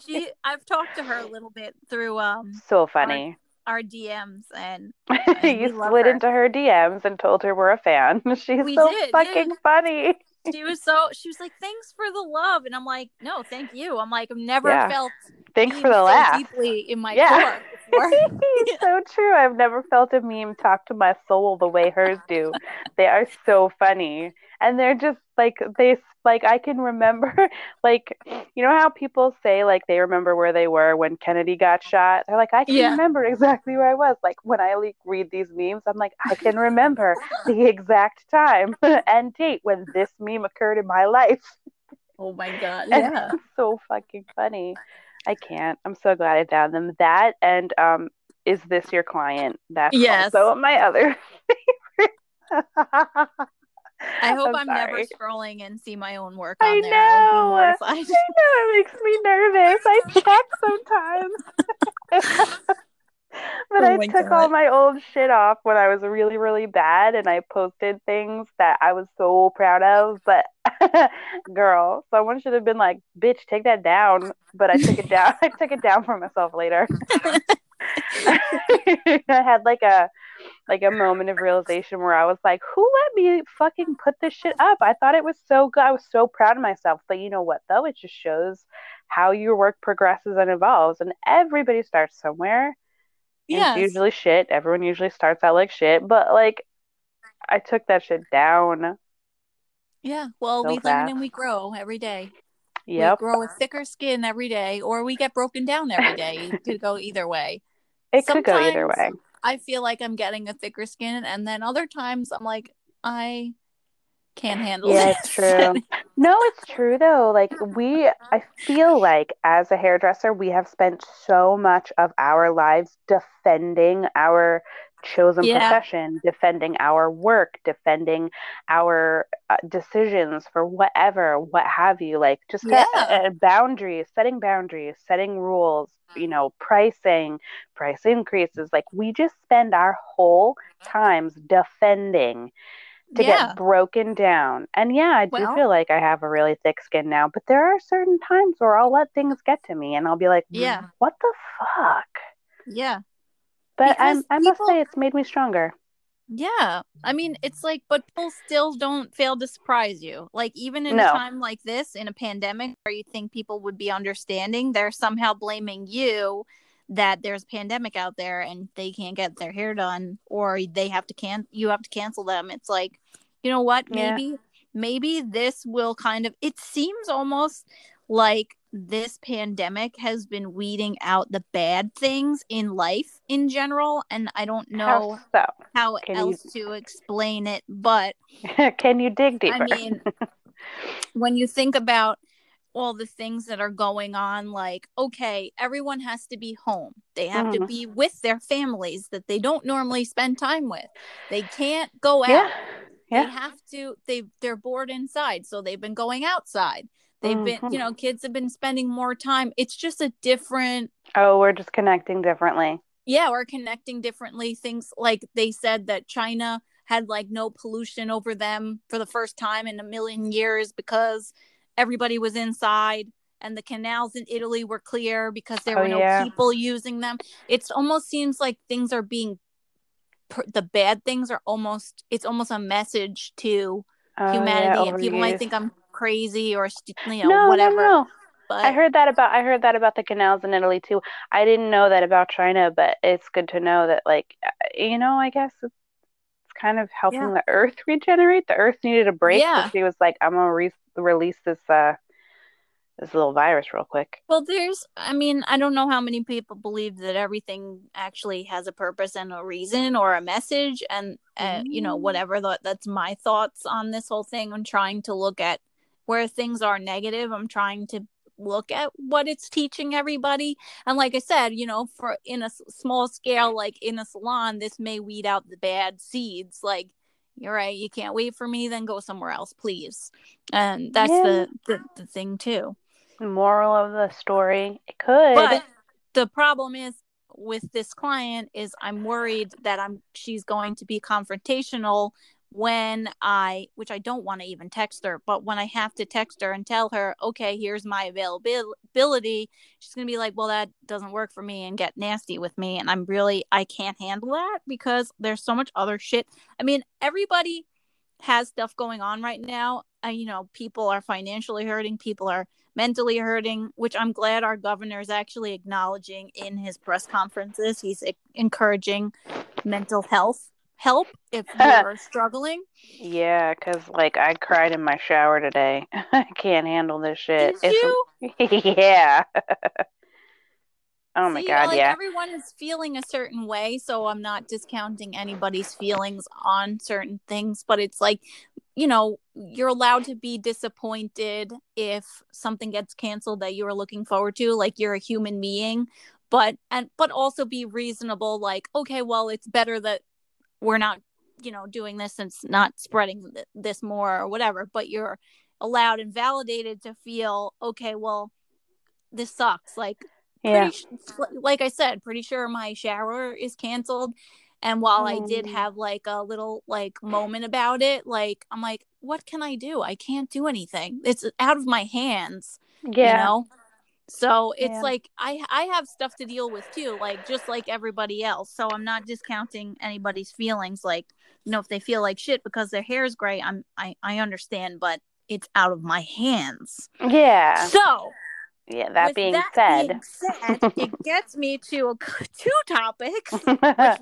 she i've talked to her a little bit through um so funny. our dms and you slid her. into her DMs and told her we're a fan. She's We so did, fucking yeah. funny. She was so she was like thanks for the love and i'm like no thank you i'm like i've never Yeah. felt Thanks for the so laugh. deeply in my Yeah. core so true. I've never felt a meme talk to my soul the way hers do. They are so funny. And they're just like they like I can remember like you know how people say like they remember where they were when Kennedy got shot? They're like I can Yeah. remember exactly where I was. Like when I like read these memes, I'm like I can remember the exact time and date when this meme occurred in my life. oh my god yeah so fucking funny. I can't. I'm so glad I found them. That and um, is this your client? That's Yes. also my other favorite. I hope I'm i'm, never scrolling and see my own work I on there i know. would be mortified I know it makes me nervous. I check sometimes. but Oh I took God. all my old shit off when I was really, really bad and I posted things that I was so proud of. But girl, someone should have been like, bitch, take that down. But I took it down. I took it down for myself later. I had like a like a moment of realization where I was like, who let me fucking put this shit up? I thought it was so good. I was so proud of myself. But you know what though? It just shows how your work progresses and evolves and everybody starts somewhere. Yeah. usually shit. Everyone usually starts out like shit. But like I took that shit down. yeah well So we learn and we grow every day Yep. we grow a thicker skin every day or we get broken down every day it could go either way It could go either way. I feel like I'm getting a thicker skin, and then other times I'm like, I can't handle it. Yeah, this. it's true. No, it's true though. Like we I feel like as a hairdresser, we have spent so much of our lives defending our chosen Yeah. profession, defending our work, defending our uh, decisions for whatever, what have you, like just Yeah. uh, boundaries, setting boundaries, setting rules, you know, pricing, price increases. Like we just spend our whole times defending to Yeah. get broken down. And yeah, I do Well- feel like I have a really thick skin now, but there are certain times where I'll let things get to me and I'll be like, Yeah. what the fuck? Yeah. But I'm, I must people- say, it's made me stronger. Yeah. I mean, it's like, but people still don't fail to surprise you. Like, even in No. a time like this, in a pandemic where you think people would be understanding, they're somehow blaming you that there's a pandemic out there and they can't get their hair done or they have to can you have to cancel them. It's like, you know what? Yeah. Maybe maybe this will kind of it seems almost like this pandemic has been weeding out the bad things in life in general and I don't know How how Can you- else to explain it but? Can you dig deeper? i mean when you think about all the things that are going on like okay everyone has to be home they have to Mhm. be with their families that they don't normally spend time with they can't go out yeah. they have to they they're bored inside so they've been going outside they've been Mhm. you know kids have been spending more time it's just a different Oh, we're just connecting differently. yeah we're connecting differently things like they said that china had like no pollution over them for the first time in a million years because everybody was inside and the canals in italy were clear because there Oh, were no yeah. people using them it almost seems like things are being the bad things are almost it's almost a message to Oh, humanity yeah, and people might think i'm crazy or you know no, whatever No, no. but I heard that about I heard that about the canals in Italy too. I didn't know that about China, but it's good to know that like uh, you know, I guess it's, it's kind of helping Yeah. the earth regenerate. The earth needed a break, so Yeah. she was like, "I'm gonna re- release this uh this little virus real quick." Well, there's, I mean, I don't know how many people believe that everything actually has a purpose and a reason or a message. And, uh, you know, Mm. whatever, that, that's my thoughts on this whole thing. I'm trying to look at where things are negative. I'm trying to look at what it's teaching everybody. And like I said, you know, for in a small scale, like in a salon, this may weed out the bad seeds. Like, you're right, you can't wait for me, then go somewhere else, please. And that's Yeah. the, the, the thing, too. The moral of the story: It could. But the problem is with this client is I'm worried that I'm she's going to be confrontational when I which I don't want to even text her, but when I have to text her and tell her, okay, here's my availability, she's gonna be like, Well, that doesn't work for me and get nasty with me. And I'm really I can't handle that because there's so much other shit. I mean, everybody has stuff going on right now. Uh, you know, people are financially hurting, people are mentally hurting, which I'm glad our governor is actually acknowledging in his press conferences. He's encouraging mental health help if you're struggling. yeah, because like I cried in my shower today. I can't handle this shit. Did you? yeah. oh my See, god, like yeah. everyone is feeling a certain way, so I'm not discounting anybody's feelings on certain things, but it's like, you know, you're allowed to be disappointed if something gets canceled that you were looking forward to, like you're a human being, but and but also be reasonable like, okay, well, it's better that we're not, you know, doing this and it's not spreading th- this more or whatever, but you're allowed and validated to feel, okay, well, this sucks. Like Yeah. pretty sh- like I said, pretty sure my shower is canceled. And while I did Mm. have like a little like moment about it, like I'm like, what can I do? I can't do anything. It's out of my hands, Yeah. you know. So it's Yeah. like I I have stuff to deal with too, like just like everybody else. So I'm not discounting anybody's feelings. Like you know, if they feel like shit because their hair is gray, I'm I I understand, but it's out of my hands. Yeah. So Yeah, that being that said. being said, it gets me to a, two topics, a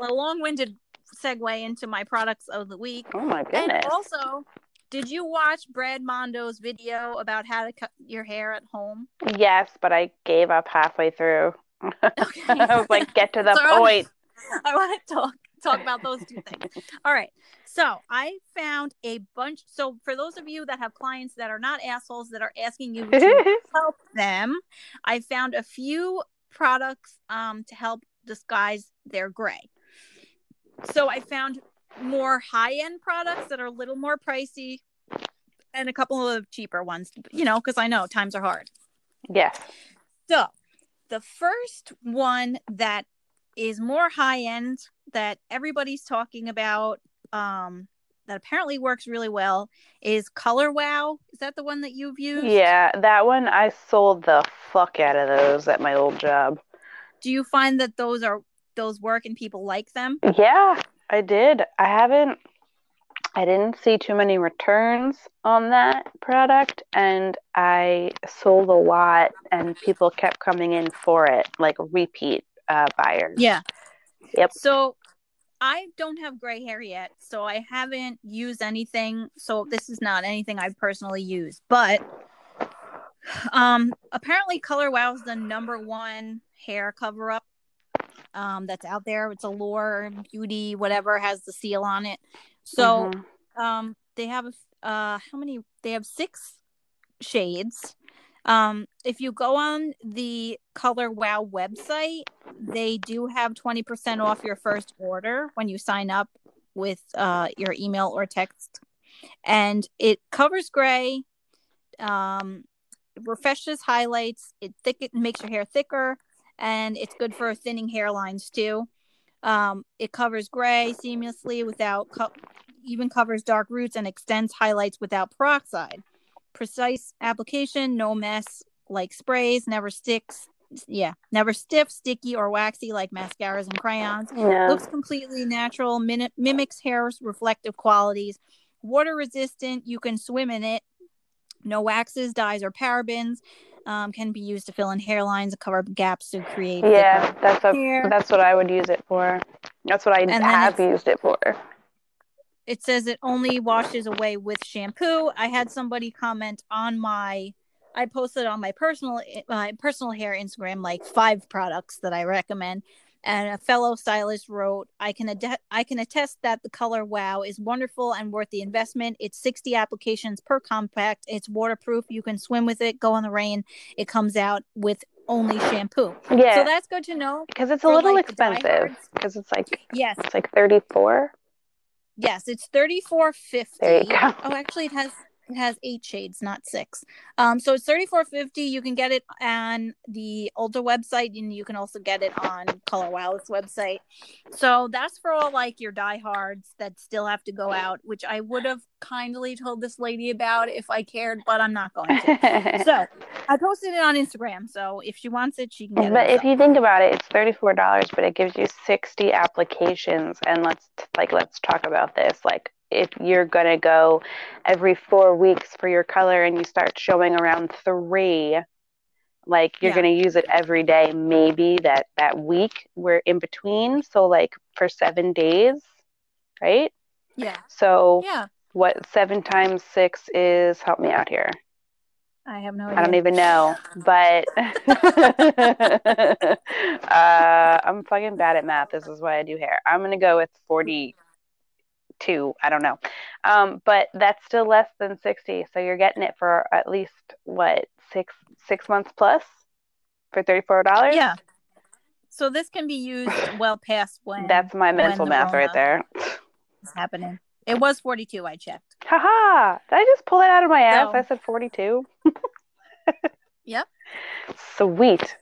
long-winded segue into my products of the week, oh my and goodness. also, did you watch Brad Mondo's video about how to cut your hair at home? Yes, but I gave up halfway through. Okay, I was like, get to the So point. I want to talk talk about those two things. All right. So I found a bunch. So for those of you that have clients that are not assholes that are asking you to help them, I found a few products um, to help disguise their gray. So I found more high end products that are a little more pricey and a couple of cheaper ones, you know, because I know times are hard. yes. So the first one that is more high end that everybody's talking about, um, that apparently works really well is Color Wow. Is that the one that you've used? Yeah, that one I sold the fuck out of those at my old job. Do you find that those are those work and people like them? Yeah, I did. I haven't I didn't see too many returns on that product and I sold a lot and people kept coming in for it, like repeat uh, buyers. Yeah. Yep. So I don't have gray hair yet, so I haven't used anything. So this is not anything I've personally used, but um apparently Color Wow is the number one hair cover up um that's out there. It's Allure Beauty, whatever has the seal on it. So Mhm. um they have uh how many they have six shades um if you go on the color wow website they do have 20% off your first order when you sign up with uh your email or text and it covers gray um refreshes highlights it thick it makes your hair thicker and it's good for thinning hairlines too um it covers gray seamlessly without co- even covers dark roots and extends highlights without peroxide. Precise application, no mess like sprays, never sticks. Yeah, never stiff, sticky, or waxy like mascaras and crayons. Yeah. Looks completely natural, min- mimics hair's reflective qualities. Water resistant, you can swim in it. No waxes, dyes, or parabens. Um, can be used to fill in hairlines, cover gaps to create. Yeah, that's what hair. that's what I would use it for. That's what I then have used it for. it says it only washes away with shampoo. I had somebody comment on my I posted on my personal my personal hair Instagram like five products that I recommend and a fellow stylist wrote I can ad- I can attest that the color wow is wonderful and worth the investment. It's 60 applications per compact. It's waterproof. You can swim with it, go in the rain. It comes out with only shampoo. Yeah. So that's good to know. because it's a little like, expensive. Because it's like Yes. it's like thirty four. Yes, it's thirty four fifty. There you go. Oh, actually, it has it has eight shades, not six. Um, so it's thirty four fifty. You can get it on the Ulta website, and you can also get it on Color Wow's website. So that's for all like your diehards that still have to go out, which I would have kindly told this lady about if I cared, but I'm not going to. So I posted it on Instagram. So if she wants it, she can get But it. But if you think about it, it's thirty four dollars, but it gives you sixty applications. And let's like let's talk about this. Like if you're gonna go every four weeks for your color and you start showing around three, like you're Yeah. gonna use it every day, maybe that that week we're in between. So like for seven days, right? yeah, So yeah, what seven times six is help me out here. I have no idea. I don't even know, but uh, I'm fucking bad at math. This is why I do hair. I'm gonna go with 42. I don't know, um, but that's still less than 60. So you're getting it for at least what six six months plus for 34 dollars. Yeah. So this can be used well past when that's my mental math right there. is happening. It was 42 I checked. Haha! Did I just pull it out of my ass? So- I said 42. Yep. Sweet.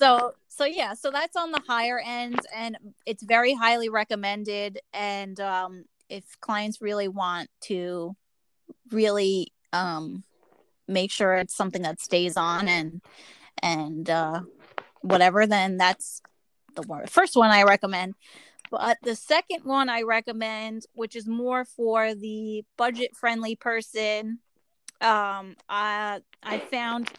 So so yeah, so that's on the higher end and it's very highly recommended and um if clients really want to really um make sure it's something that stays on and and uh whatever then that's the one, first one I recommend. But the second one I recommend, which is more for the budget friendly person, um, uh, I found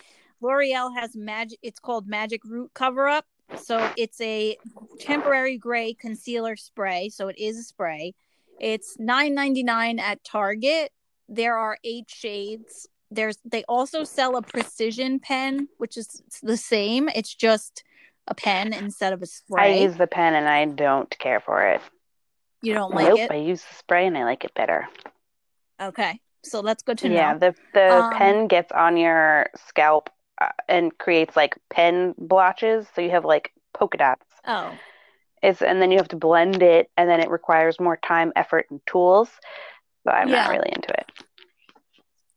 L'Oreal has magic. It's called Magic Root Cover Up. So it's a temporary gray concealer spray. So it is a spray. It's nine ninety nine at Target. There are eight shades. There's they also sell a precision pen, which is the same. It's just a pen instead of a spray. I use the pen and I don't care for it. you don't like nope, it? I use the spray and I like it better. Okay. So that's good to Yeah, know. the the Um, pen gets on your scalp uh, and creates like pen blotches, so you have like polka dots. Oh. It's and then you have to blend it, and then it requires more time, effort, and tools. So I'm Yeah. not really into it.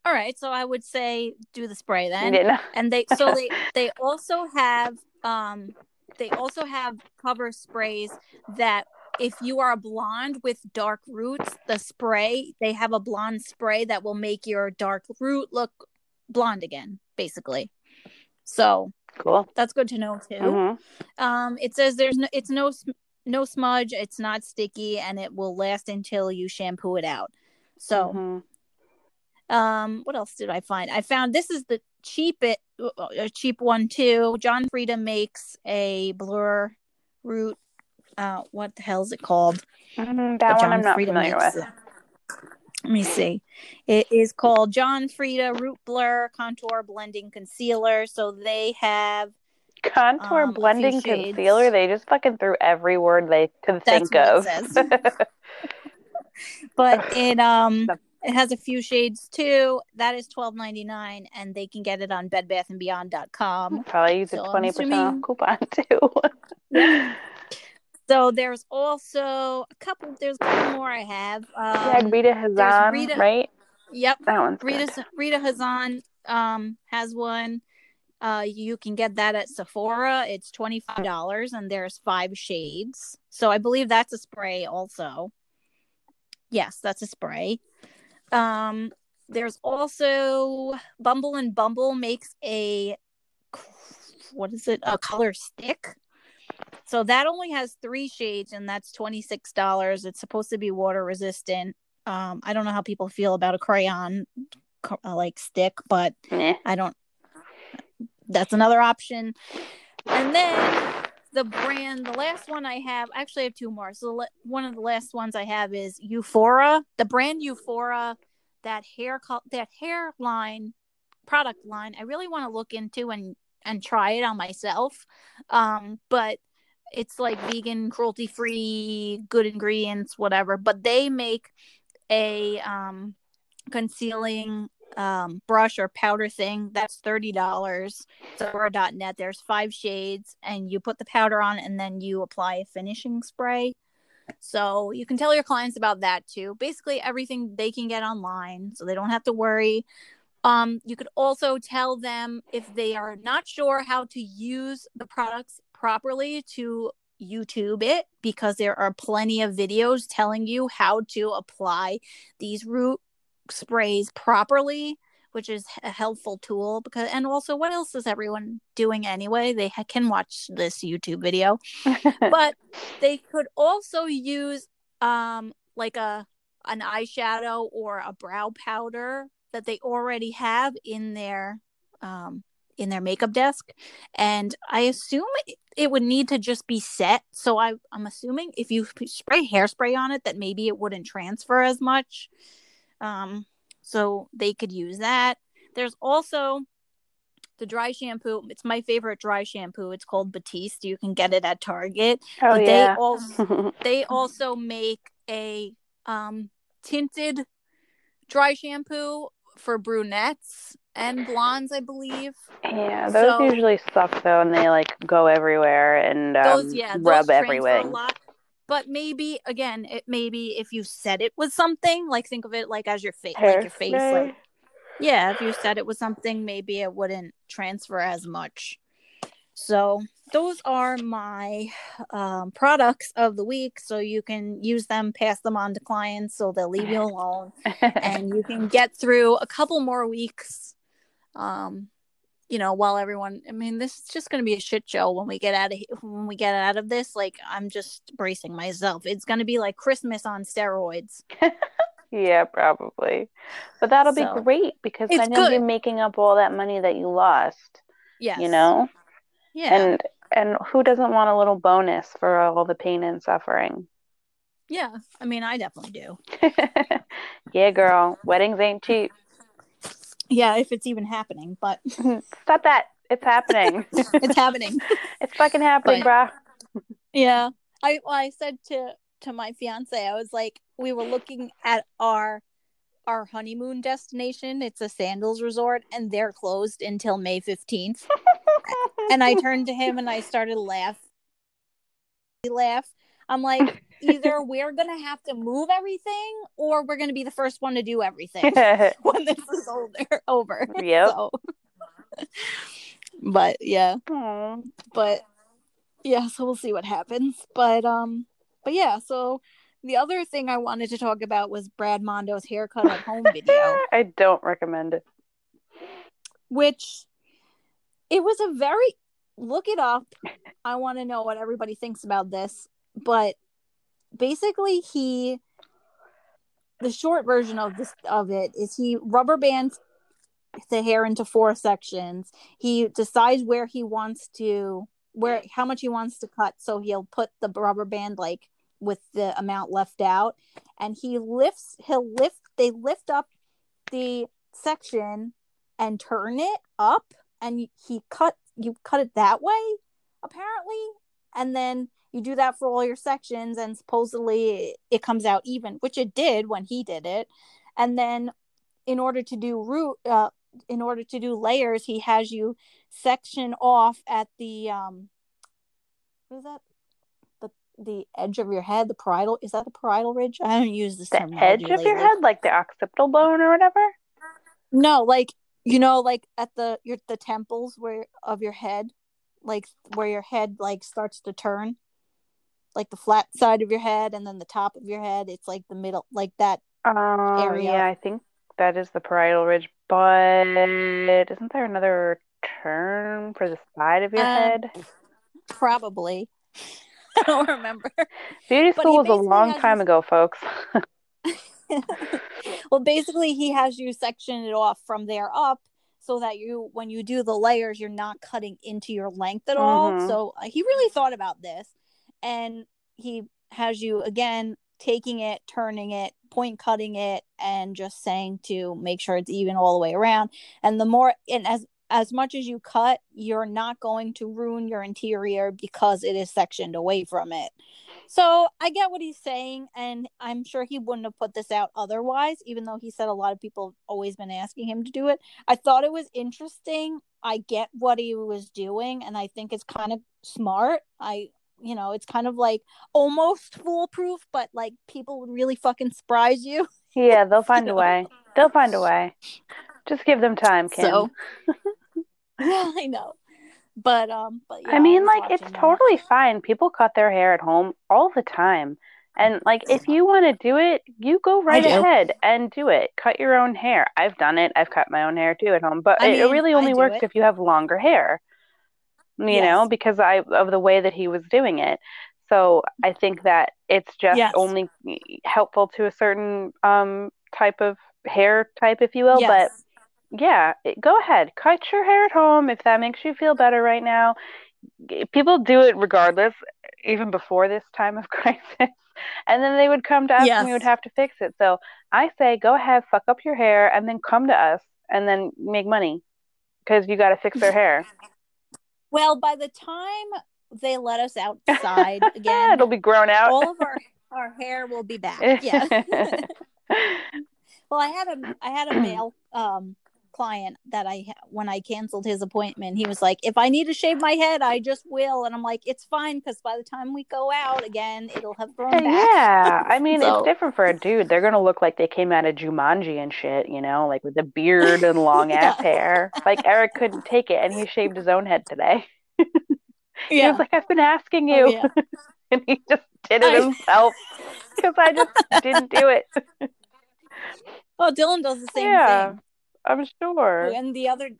All right. So I would say do the spray then. You know? and they so they they also have um they also have cover sprays that if you are a blonde with dark roots, the spray, they have a blonde spray that will make your dark root look blonde again, basically. So Cool. that's good to know too. Mhm. Um, it says there's no, it's no, no smudge, it's not sticky, and it will last until you shampoo it out. So, Mhm. um, what else did I find? I found this is the cheap it, a cheap one too. John Frieda makes a blur root. Uh, what the hell is it called? But That one John I'm not Frieda familiar with. it. Let me see. It is called John Frieda Root Blur Contour Blending Concealer. So they have Contour Um, blending concealer. They just fucking threw every word they could That's think of. but it um it has a few shades too. That is twelve ninety nine, and they can get it on BedBathAndBeyond.com. Probably use a So I'm twenty percent coupon too. So there's also a couple. There's a couple more I have. yeah, Um, Rita Hazan, Rita- right? Yep. That one's Rita good. Rita Hazan um has one. Uh, you can get that at Sephora. It's twenty five dollars, and there's five shades. So I believe that's a spray also. Yes, that's a spray. Um, there's also Bumble and Bumble makes a what is it? A color stick. So that only has three shades, and that's twenty six dollars. It's supposed to be water resistant. Um, I don't know how people feel about a crayon uh, like stick, but. I don't. That's another option. And then the brand, the last one I have, actually, I have two more. So one of the last ones I have is Eufora. The brand Eufora, that hair that hairline product line, I really want to look into and and try it on myself. Um, but it's like vegan, cruelty free, good ingredients, whatever. But they make a um concealing um brush or powder thing that's thirty dollars. Sephora.net there's five shades and you put the powder on and then you apply a finishing spray. So you can tell your clients about that too. Basically everything they can get online so they don't have to worry um you could also tell them if they are not sure how to use the products properly to YouTube it because there are plenty of videos telling you how to apply these root sprays properly which is a helpful tool because and also what else is everyone doing anyway? They ha- can watch this youtube video. But they could also use um like a an eyeshadow or a brow powder that they already have in their um in their makeup desk. And i assume it, it would need to just be set. So i i'm assuming if you spray hairspray on it that maybe it wouldn't transfer as much. Um so they could use that. There's also the dry shampoo. It's my favorite dry shampoo. It's called batiste. You can get it at target. Oh but yeah. they also they also make a um tinted dry shampoo for brunettes and blondes i believe. Yeah, those So- usually suck though, and they like go everywhere and um, those yeah rub everywhere. but maybe again it maybe if you said it was something like think of it like as your face like your face like yeah if you said it was something maybe it wouldn't transfer as much. So those are my um, products of the week so you can use them pass them on to clients so they'll leave you alone. And you can get through a couple more weeks um you know while everyone i mean this is just going to be a shit show when we get out of when we get out of this like i'm just bracing myself. It's going to be like christmas on steroids. Yeah, probably. But that'll So, be great because then you'll be making up all that money that you lost. Yeah, You know, yeah. And and who doesn't want a little bonus for all the pain and suffering? yeah i mean i definitely do yeah, girl, weddings ain't cheap. yeah if it's even happening but Stop that. It's happening. it's happening it's fucking happening, But- bruh. Yeah. I well, I said to to my fiance, I was like, we were looking at our our honeymoon destination. It's a sandals resort and they're closed until May 15th. And I turned to him and I started laugh. He laughed. I'm like, either we're gonna have to move everything or we're gonna be the first one to do everything when this is older over. Yep. So. but yeah Aw. but yeah so we'll see what happens but um but yeah, so the other thing I wanted to talk about was Brad Mondo's haircut at home video, I don't recommend it. which it was a very look it up. I want to know what everybody thinks about this, but basically he the short version of this of it is he rubber bands the hair into four sections. He decides where he wants to where how much he wants to cut so he'll put the rubber band like with the amount left out and he lifts he'll lift they lift up the section and turn it up and he cut you cut it that way apparently and then you do that for all your sections and supposedly it comes out even which it did when he did it. And then in order to do root uh, in order to do layers he has you section off at the um what is that? The the edge of your head the parietal is that the parietal ridge? I don't use this The edge of your head, like the occipital bone or whatever. no like you know like at the your the temples where of your head like where your head like starts to turn like the flat side of your head and then the top of your head it's like the middle like that Oh, Area. yeah, I think that is the parietal ridge, but isn't there another term for the side of your Um, head? probably i don't remember Beauty school was a long time ago, folks. well basically he has you section it off from there up so that you when you do the layers you're not cutting into your length at all. Mhm. so uh, he really thought about this and he has you again taking it turning it point cutting it and just saying to make sure it's even all the way around. And the more and as as much as you cut you're not going to ruin your interior because it is sectioned away from it so I get what he's saying, and I'm sure he wouldn't have put this out otherwise, even though he said a lot of people have always been asking him to do it. I thought it was interesting. I get what he was doing, and I think it's kind of smart. I, you know, it's kind of like almost foolproof, but like people would really fucking surprise you. Yeah, they'll find a way. They'll find a way. Just give them time, Kim. So, yeah, I know. But um, but yeah, I mean, was like, it's that. totally fine. People cut their hair at home all the time. And, like, if you want to do it, you go right ahead and do it. Cut your own hair. I've done it. I've cut my own hair too at home. But I it, it mean, really only works it. if you have longer hair, you Yes. know, because I of the way that he was doing it. So I think that it's just Yes. only helpful to a certain um type of hair type, if you will. But Yes. Yeah, go ahead. Cut your hair at home if that makes you feel better right now. People do it regardless, even before this time of crisis. And then they would come to us and we would have to fix it. So I say go ahead, fuck up your hair, and then come to us and then make money because you got to fix their hair. Well, by the time they let us outside again, It'll be grown out. all of our our hair will be back. Yeah. well, I had a I had a male um client that I ha- when I canceled his appointment, he was like, "If I need to shave my head, I just will." And I'm like, "It's fine because by the time we go out again, it'll have grown back." yeah, I mean, So- it's different for a dude. They're gonna look like they came out of Jumanji and shit, you know, like with a beard and long ass hair. Like Eric couldn't take it, and he shaved his own head today. He Yeah. was like, "I've been asking Oh, you," yeah. and he just did it I- himself because I just didn't do it. Oh, Dylan does the same Yeah. thing. I'm sure. And the other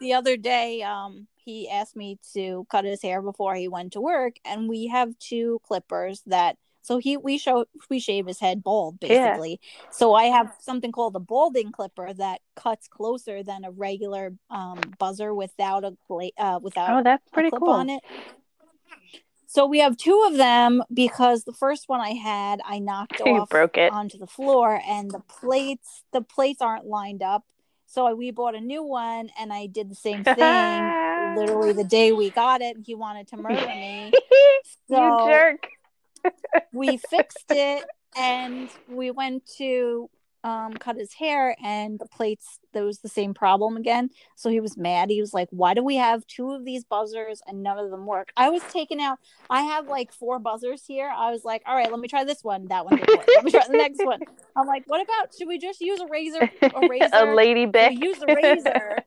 the other day, um, he asked me to cut his hair before he went to work, and we have two clippers that. So he we show we shave his head bald basically. Yeah. So I have something called a balding clipper that cuts closer than a regular um, buzzer without a gla- uh, without Oh, that's pretty clip cool. on it. So we have two of them because the first one I had I knocked You off broke it. onto the floor and the plates the plates aren't lined up. So we bought a new one and I did the same thing literally the day we got it. He wanted to murder me. you jerk. We fixed it and we went to um cut his hair and the plates there was the same problem again. So he was mad. He was like, Why do we have two of these buzzers and none of them work? I was taking out I have like four buzzers here. I was like, All right, let me try this one. That one didn't work. Let me try the next one. I'm like, what about should we just use a razor a razor? a lady bic. use a razor.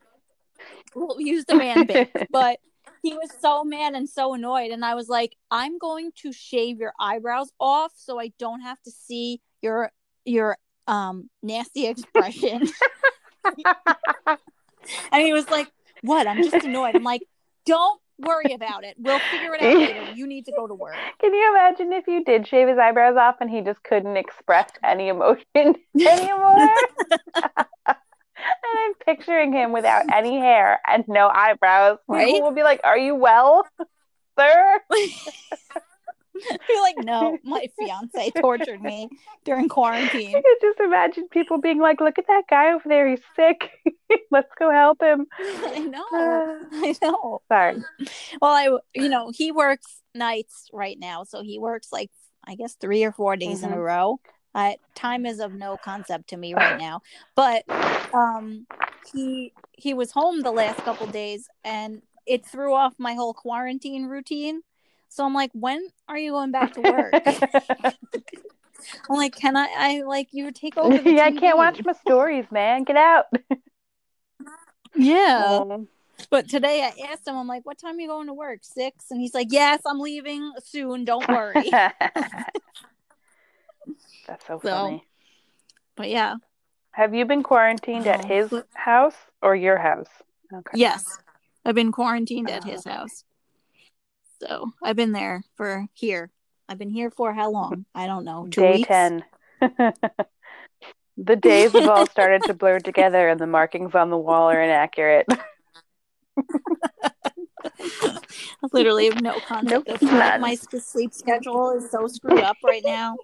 we'll use the man bit, but he was so mad and so annoyed and i was like i'm going to shave your eyebrows off so i don't have to see your your um nasty expression and he was like what i'm just annoyed i'm like don't worry about it we'll figure it out later you need to go to work Can you imagine if you did shave his eyebrows off and he just couldn't express any emotion anymore? And I'm picturing him without any hair and no eyebrows. Right? People will be like, Are you well, sir? you're like no my fiance tortured me during quarantine I could just imagine people being like, Look at that guy over there. He's sick. Let's go help him. i know Uh, i know sorry. well i you know he works nights right now so he works like i guess three or four days in a Mhm. row uh, time is of no concept to me right now but um he he was home the last couple days and it threw off my whole quarantine routine so i'm like when are you going back to work i'm like can i i like you take over yeah, I can't watch my stories, man. Get out. yeah Um, But today I asked him, I'm like, what time are you going to work? Six? And he's like, yes, I'm leaving soon. Don't worry. That's so So- funny. but yeah, Have you been quarantined at Oh, his house or your house? Okay. yes, I've been quarantined at Oh, his house. So I've been there for here. I've been here for how long? I don't know. Two Day weeks? 10. the days have all started to blur together and the markings on the wall are inaccurate. I literally have no concept Nope, of my sleep schedule is so screwed up right now.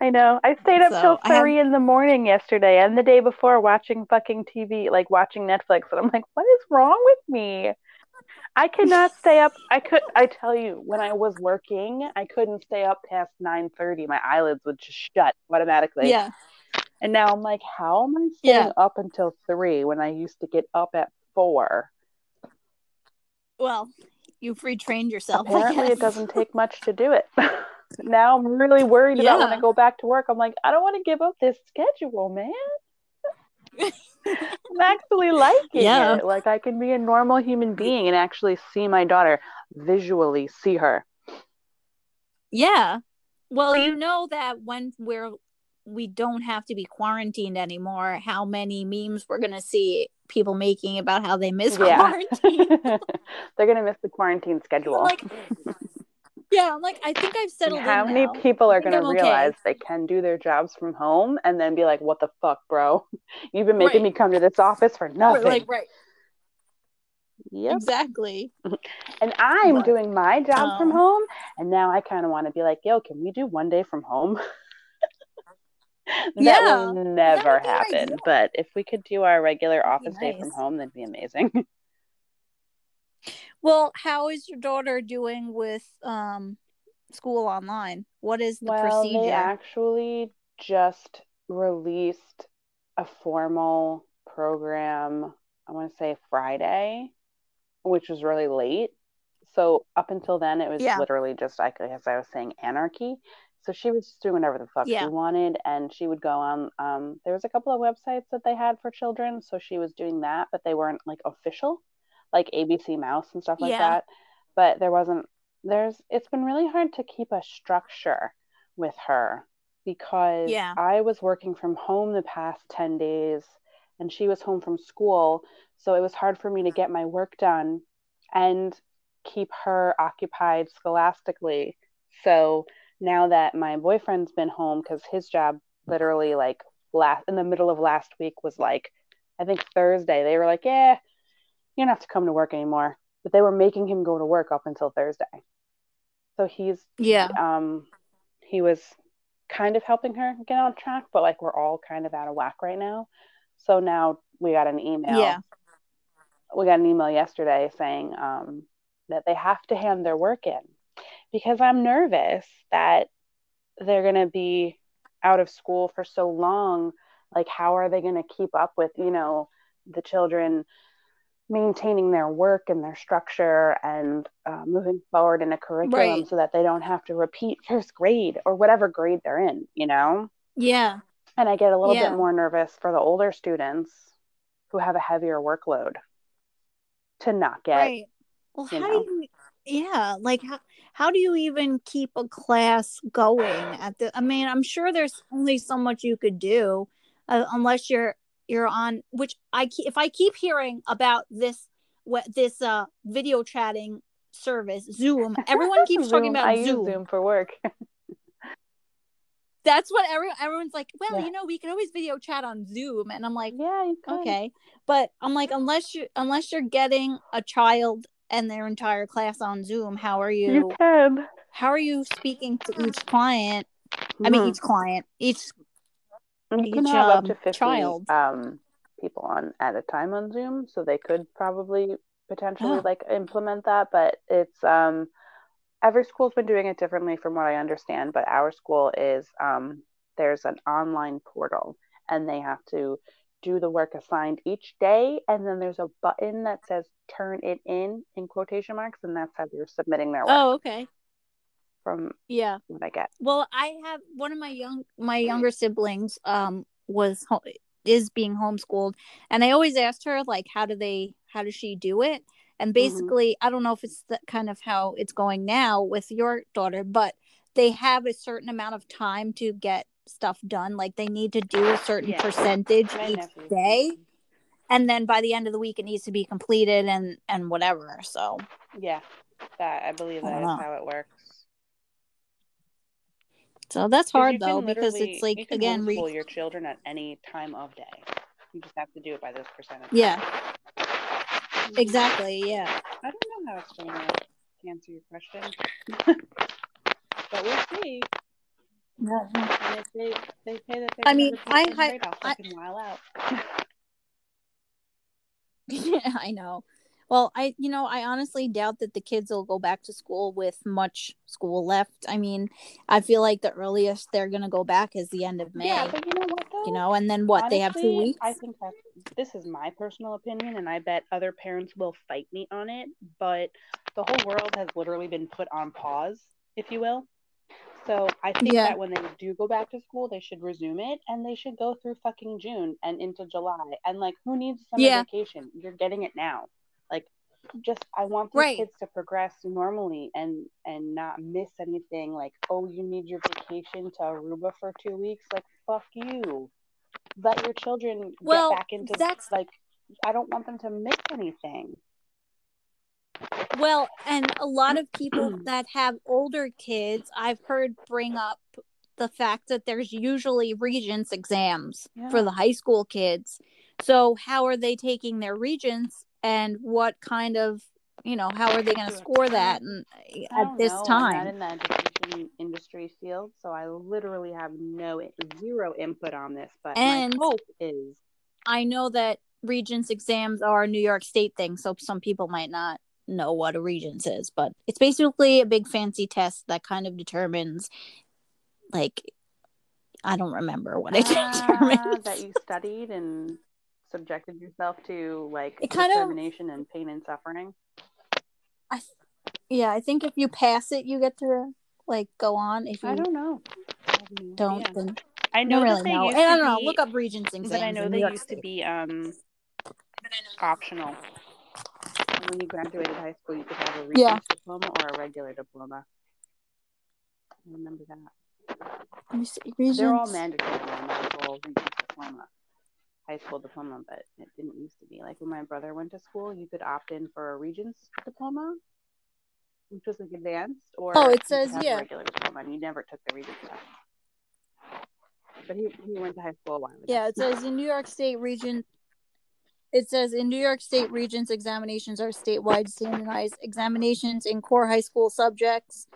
I know. I stayed up So, till I have- 3 in the morning yesterday and the day before watching fucking TV, like watching Netflix. And I'm like, what is wrong with me? I cannot stay up. I could. I tell you, when I was working, I couldn't stay up past nine thirty. My eyelids would just shut automatically. yeah. And now I'm like, how am I staying Yeah. up until three when I used to get up at four? Well, you free trained yourself. Apparently, it doesn't take much to do it. now I'm really worried about when I go back to work. I'm like, I don't want to give up this schedule, man. I'm actually liking Yeah. it. Like I can be a normal human being and actually see my daughter visually see her. Yeah. Well, you know that when we're we don't have to be quarantined anymore, how many memes we're gonna see people making about how they miss Yeah. quarantine. They're gonna miss the quarantine schedule. like, yeah, I'm like, I think I've settled How in many now. people are going to I'm okay. realize they can do their jobs from home and then be like, what the fuck, bro? You've been making Right. me come to this office for nothing. Like, right, yep. exactly. And I'm But, doing my job from um, home. And now I kind of want to be like, yo, can we do one day from home? that Yeah, will never happen. But if we could do our regular office day from home, that'd be amazing. Well, how is your daughter doing with um school online? What is the well, procedure? they actually just released a formal program, I want to say Friday, which was really late. So up until then, it was Yeah. literally just like as I was saying, anarchy. So she was just doing whatever the fuck Yeah. she wanted, and she would go on. Um, there was a couple of websites that they had for children, so she was doing that, but they weren't like official, like ABC Mouse and stuff like Yeah. that. But there wasn't. There's. It's been really hard to keep a structure with her because Yeah. I was working from home the past ten days, and she was home from school, so it was hard for me to get my work done and keep her occupied scholastically. So now that my boyfriend's been home because his job literally like last in the middle of last week was like I think Thursday they were like yeah you don't have to come to work anymore but they were making him go to work up until Thursday so he's Yeah. um he was kind of helping her get on track but like we're all kind of out of whack right now so now we got an email Yeah. we got an email yesterday saying um, that they have to hand their work in because I'm nervous that they're going to be out of school for so long. Like, how are they going to keep up with, you know, the children maintaining their work and their structure and uh, moving forward in a curriculum Right. so that they don't have to repeat first grade or whatever grade they're in, you know? Yeah. And I get a little Yeah. bit more nervous for the older students who have a heavier workload to not get Right. Well, how know. do you? Yeah, like how how do you even keep a class going at the? I mean, I'm sure there's only so much you could do, uh, unless you're you're on. Which I if I keep hearing about this what this uh video chatting service Zoom, everyone keeps talking about I use Zoom. Zoom for work. That's what everyone everyone's like. Well, Yeah. you know, we can always video chat on Zoom, and I'm like, yeah, okay, but I'm like, unless you unless you're getting a child and their entire class on Zoom, how are You you? can. How are you speaking to each client? I mean, Mhm. each client, each you can each, have up um, to 50 child. um, people on at a time on Zoom, so they could probably potentially Oh. like implement that, but it's um every school's been doing it differently from what I understand, but our school is um there's an online portal and they have to do the work assigned each day and then there's a button that says turn it in in quotation marks and that's how you're submitting their work oh, okay, from yeah. what I get. Well, I have one of my young my younger siblings um was is being homeschooled, and I always asked her like, how do they how does she do it? And basically, I don't know if it's the kind of how it's going now with your daughter, but they have a certain amount of time to get stuff done. Like they need to do a certain Yeah. percentage My each nephew- day, and then by the end of the week, it needs to be completed and and whatever. So Yeah. That I believe I that don't is know. how it works. So that's hard though because it's like you can again, re- your children at any time of day. You just have to do it by those percentages. yeah, Mhm. exactly, yeah. I don't know how it's going to answer your question, but we'll see. Yeah. They they say that they I mean, never take I this hi- grade, I'll I- fucking while out. Yeah, I know. Well, I you know, I honestly doubt that the kids will go back to school with much school left. I mean, I feel like the earliest they're gonna go back is the end of May. Yeah, but you know what though? you know, and then what? they have two weeks. I think that this is my personal opinion, and I bet other parents will fight me on it. But the whole world has literally been put on pause, if you will. So I think Yeah. that when they do go back to school, they should resume it, and they should go through fucking June and into July. And like, who needs summer Yeah. vacation? You're getting it now. Just I want these Right. kids to progress normally and and not miss anything. Like, oh, you need your vacation to Aruba for two weeks. Like, fuck you. Let your children Well, get back into that's- like. I don't want them to miss anything. Well, and a lot of people that have older kids, I've heard bring up the fact that there's usually regents exams for the high school kids. So, how are they taking their regents and what kind of, you know, how are they going to score that and at this know. I'm time? not in the education industry field, so I literally have no zero input on this. But And- my hope is I know that regents exams are a New York State thing, so some people might not know what a regents is, but it's basically a big fancy test that kind of determines like I don't remember what it ah, determines. that you studied and subjected yourself to like It kind of- discrimination and pain and suffering. I, Yeah, I think if you pass it, you get to like go on. If you I don't know. I don't, idea. then I I know really they know. And I don't know. be- Look up regents exams. But I know they New York used to be um optional. And when you graduated high school, you could have a regents Yeah. diploma or a regular diploma. I remember that. Let me see. They're all Regents. mandatory now, not all regents diploma, high school diploma, but it didn't used to be. Like when my brother went to school, you could opt in for a regents diploma, which was like advanced, or Oh, it says, yeah. regular diploma, and you never took the regents test. But he, he went to high school a while ago. Yeah, it says in New York State region. It says in New York State regents examinations are statewide standardized examinations in core high school subjects,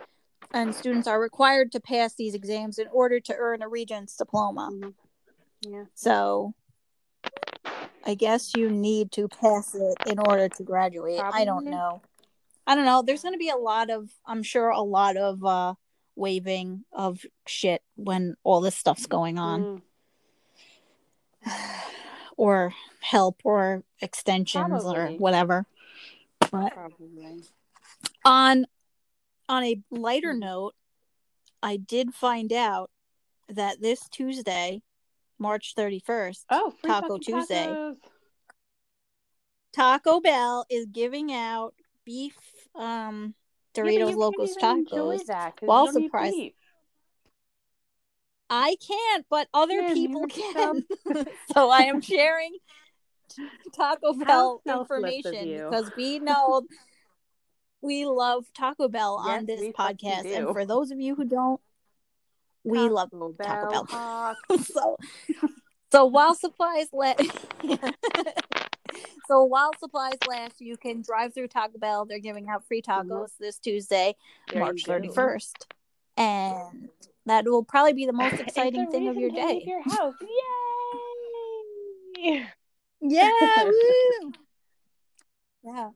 and students are required to pass these exams in order to earn a regents diploma. Mhm. Yeah. So, I guess you need to pass it in order to graduate. I don't know. I don't know. There's going to be a lot of, I'm sure, a lot of uh waiving of shit when all this stuff's going on. Mm. or help or extensions or whatever. But Probably. on on a lighter Mhm. note, I did find out that this Tuesday, March 31st, Oh, Taco Tuesday. tacos. Taco Bell is giving out beef um Doritos you Locos can't even enjoy tacos. that 'cause Well, you surprise-. I can't, but other Kim, people can. so I am sharing Taco Bell information because we know we love Taco Bell on this podcast. And for those of you who don't, we love Taco Taco Bell. So so while supplies last so while supplies last you can drive through taco bell. They're giving out free mm-hmm. tacos this tuesday There march 31st and that will probably be the most exciting thing of your reason to leave day. Your house. Yay! yeah yeah.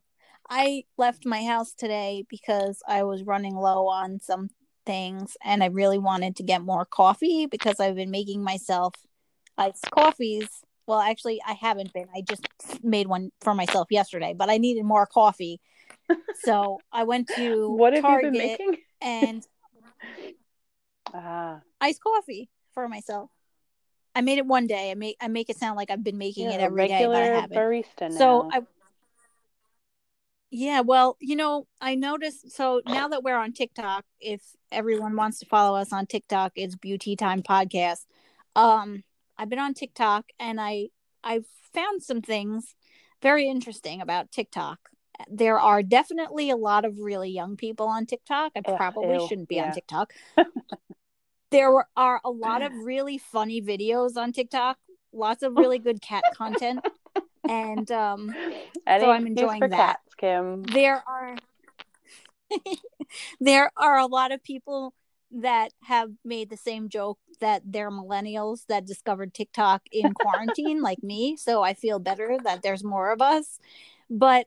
I left my house today because i was running low on some things and i really wanted to get more coffee because i've been making myself iced coffees. Well actually i haven't been. I just made one for myself yesterday but i needed more coffee. So i went to What have target you been making? and Ah, iced coffee for myself. I made it one day. I make i make it sound like i've been making you're it every day but i haven't. barista now. so I Yeah, well, you know, I noticed so now that we're on TikTok, if everyone wants to follow us on TikTok, it's Beauty Time Podcast. Um I've been on TikTok and I I've found some things very interesting about TikTok. There are definitely a lot of really young people on TikTok. I probably ew, shouldn't be yeah. on TikTok. there were- are a lot of really funny videos on TikTok, lots of really good cat content. And um Any I'm enjoying that. cats, Kim. there are there are a lot of people that have made the same joke that they're millennials that discovered TikTok in quarantine like me so I feel better that there's more of us but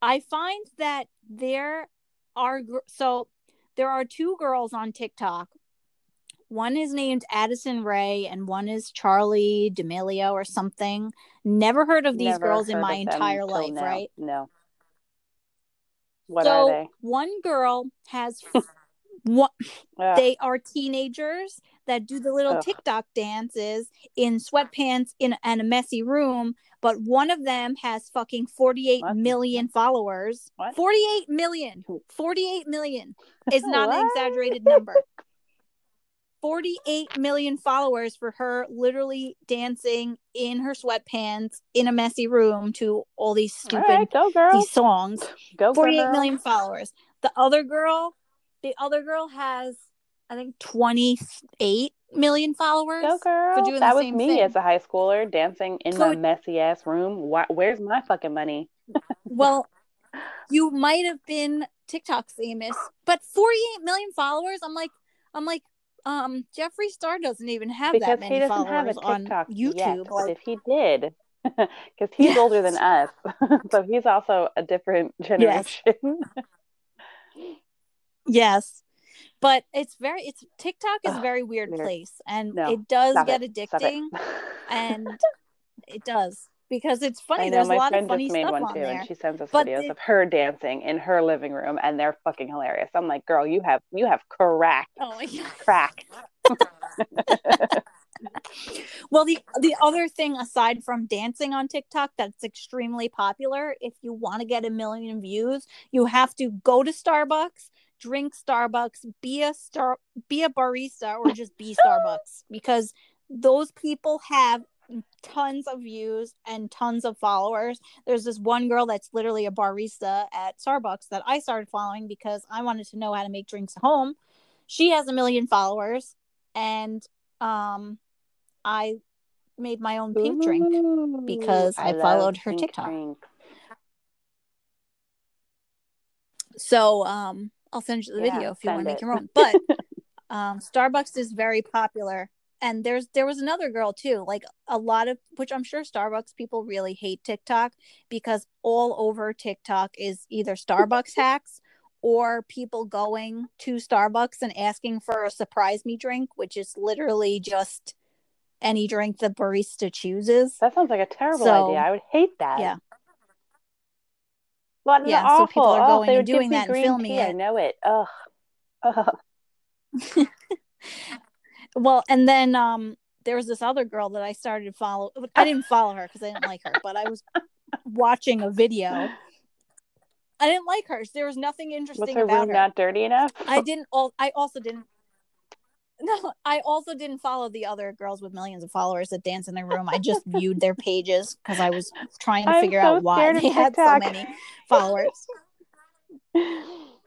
I find that there are so there are two girls on TikTok one is named Addison Rae and one is Charli D'Amelio or something never heard of these Never girls in my entire life now. right No. What so are they? one girl has one Ugh, they are teenagers that do the little Ugh. TikTok dances in sweatpants in and a messy room, but one of them has fucking forty-eight What? million followers. What? 48 million. 48 million is not an exaggerated number. 48 million followers for her literally dancing in her sweatpants in a messy room to all these stupid right, go girl. these songs. Go 48 girl. million followers. The other girl, the other girl has, I think, 28 million followers. Go girl. that was me thing. as a high schooler dancing in So- my messy ass room. Why, where's my fucking money? Well, you might have been TikTok famous, but 48 million followers. I'm like, I'm like, um, Jeffree Star doesn't even have because that he many doesn't have a followers on YouTube. yet. But if he did, because he's Yes. older than us, so he's also a different generation. yes, but it's very, it's TikTok is a very weird weird. place, and No, it does get it. Addicting. it. and it does because it's funny. I know There's my a lot friend of funny just made stuff one too, there. and she sends us But videos it- of her dancing in her living room, and they're fucking hilarious. I'm like, girl, you have you have cracked, Oh my god. cracked. Well, the the other thing aside from dancing on TikTok that's extremely popular, if you want to get a million views, you have to go to Starbucks, drink Starbucks, be a star, be a barista, or just be Starbucks because those people have tons of views and tons of followers. There's this one girl that's literally a barista at Starbucks that I started following because I wanted to know how to make drinks at home. She has a million followers and um I made my own pink drink. Because I love followed her TikTok. drinks. So um I'll send you the Yeah, video if you want to make it. your own. But um Starbucks is very popular. And there's there was another girl too, like a lot of which I'm sure Starbucks people really hate TikTok because all over TikTok is either Starbucks hacks or people going to Starbucks and asking for a surprise me drink, which is literally just any drink the barista chooses. That sounds like a terrible So, idea. I would hate that. Yeah. What Yeah, so awful. people are oh, going they and doing that and filming tea. I know it. Ugh. Ugh. Well, and then um there was this other girl that I started to follow. I didn't follow her because I didn't like her, but I was watching a video I didn't like hers. There was nothing interesting Was her about room her. not dirty enough? I didn't. All I also didn't. No, I also didn't follow the other girls with millions of followers that dance in their room. I just viewed their pages because I was trying to I'm figure so out why they had so many followers.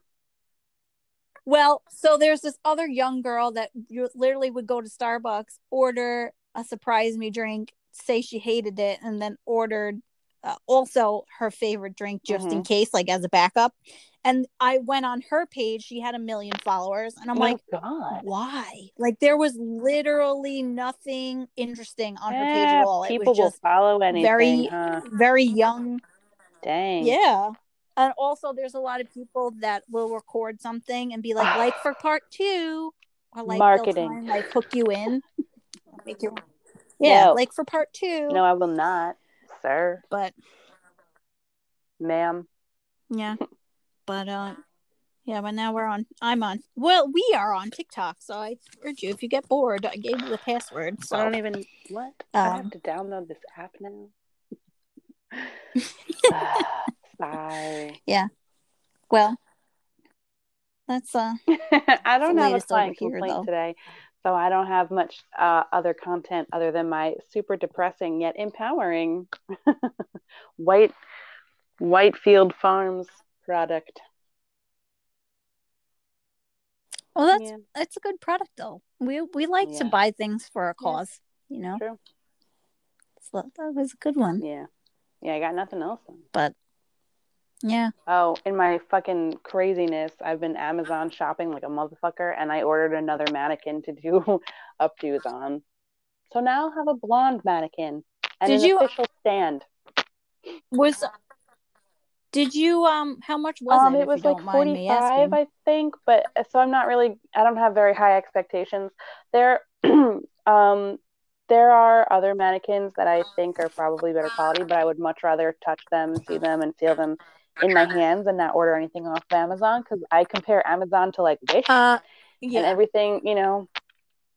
Well, so there's this other young girl that you literally would go to Starbucks, order a surprise me drink, say she hated it, and then ordered uh, also her favorite drink just in case, like as a backup. And I went on her page; she had a million followers, and I'm like, oh God. why? Like there was literally nothing interesting on her page Yeah, at all. It People will follow anything, very- huh? very young Dang. yeah. And also there's a lot of people that will record something and be like, like for part two. Or like Marketing. try and, like hook you in. Make you Yeah, No. like for part two. No, I will not, sir, But ma'am. yeah. but uh yeah, but now we're on I'm on well, we are on TikTok, so I urge you if you get bored, I gave you the password. So I don't even what? I Um, have to download this app now. Sigh. well that's uh I don't have a client here, complaint though. today, so I don't have much uh, other content other than my super depressing yet empowering white Whitefield Farms product. well that's Yeah, that's a good product though. We we like to buy things for a Yeah. cause, you know. true. So that was a good one. Yeah, yeah. I got nothing else. But yeah. Oh, in my fucking craziness, I've been Amazon shopping like a motherfucker, and I ordered another mannequin to do updos on. So now I'll have a blonde mannequin and Did an you- official stand. Was did you um how much was um, it? it was like don't mind me 45. I think, but uh, so I'm not really, I don't have very high expectations. There, um, there are other mannequins that I think are probably better quality, but I would much rather touch them, see them, and feel them in my hands and not order anything off of Amazon because I compare Amazon to like Wish Uh and everything, you know,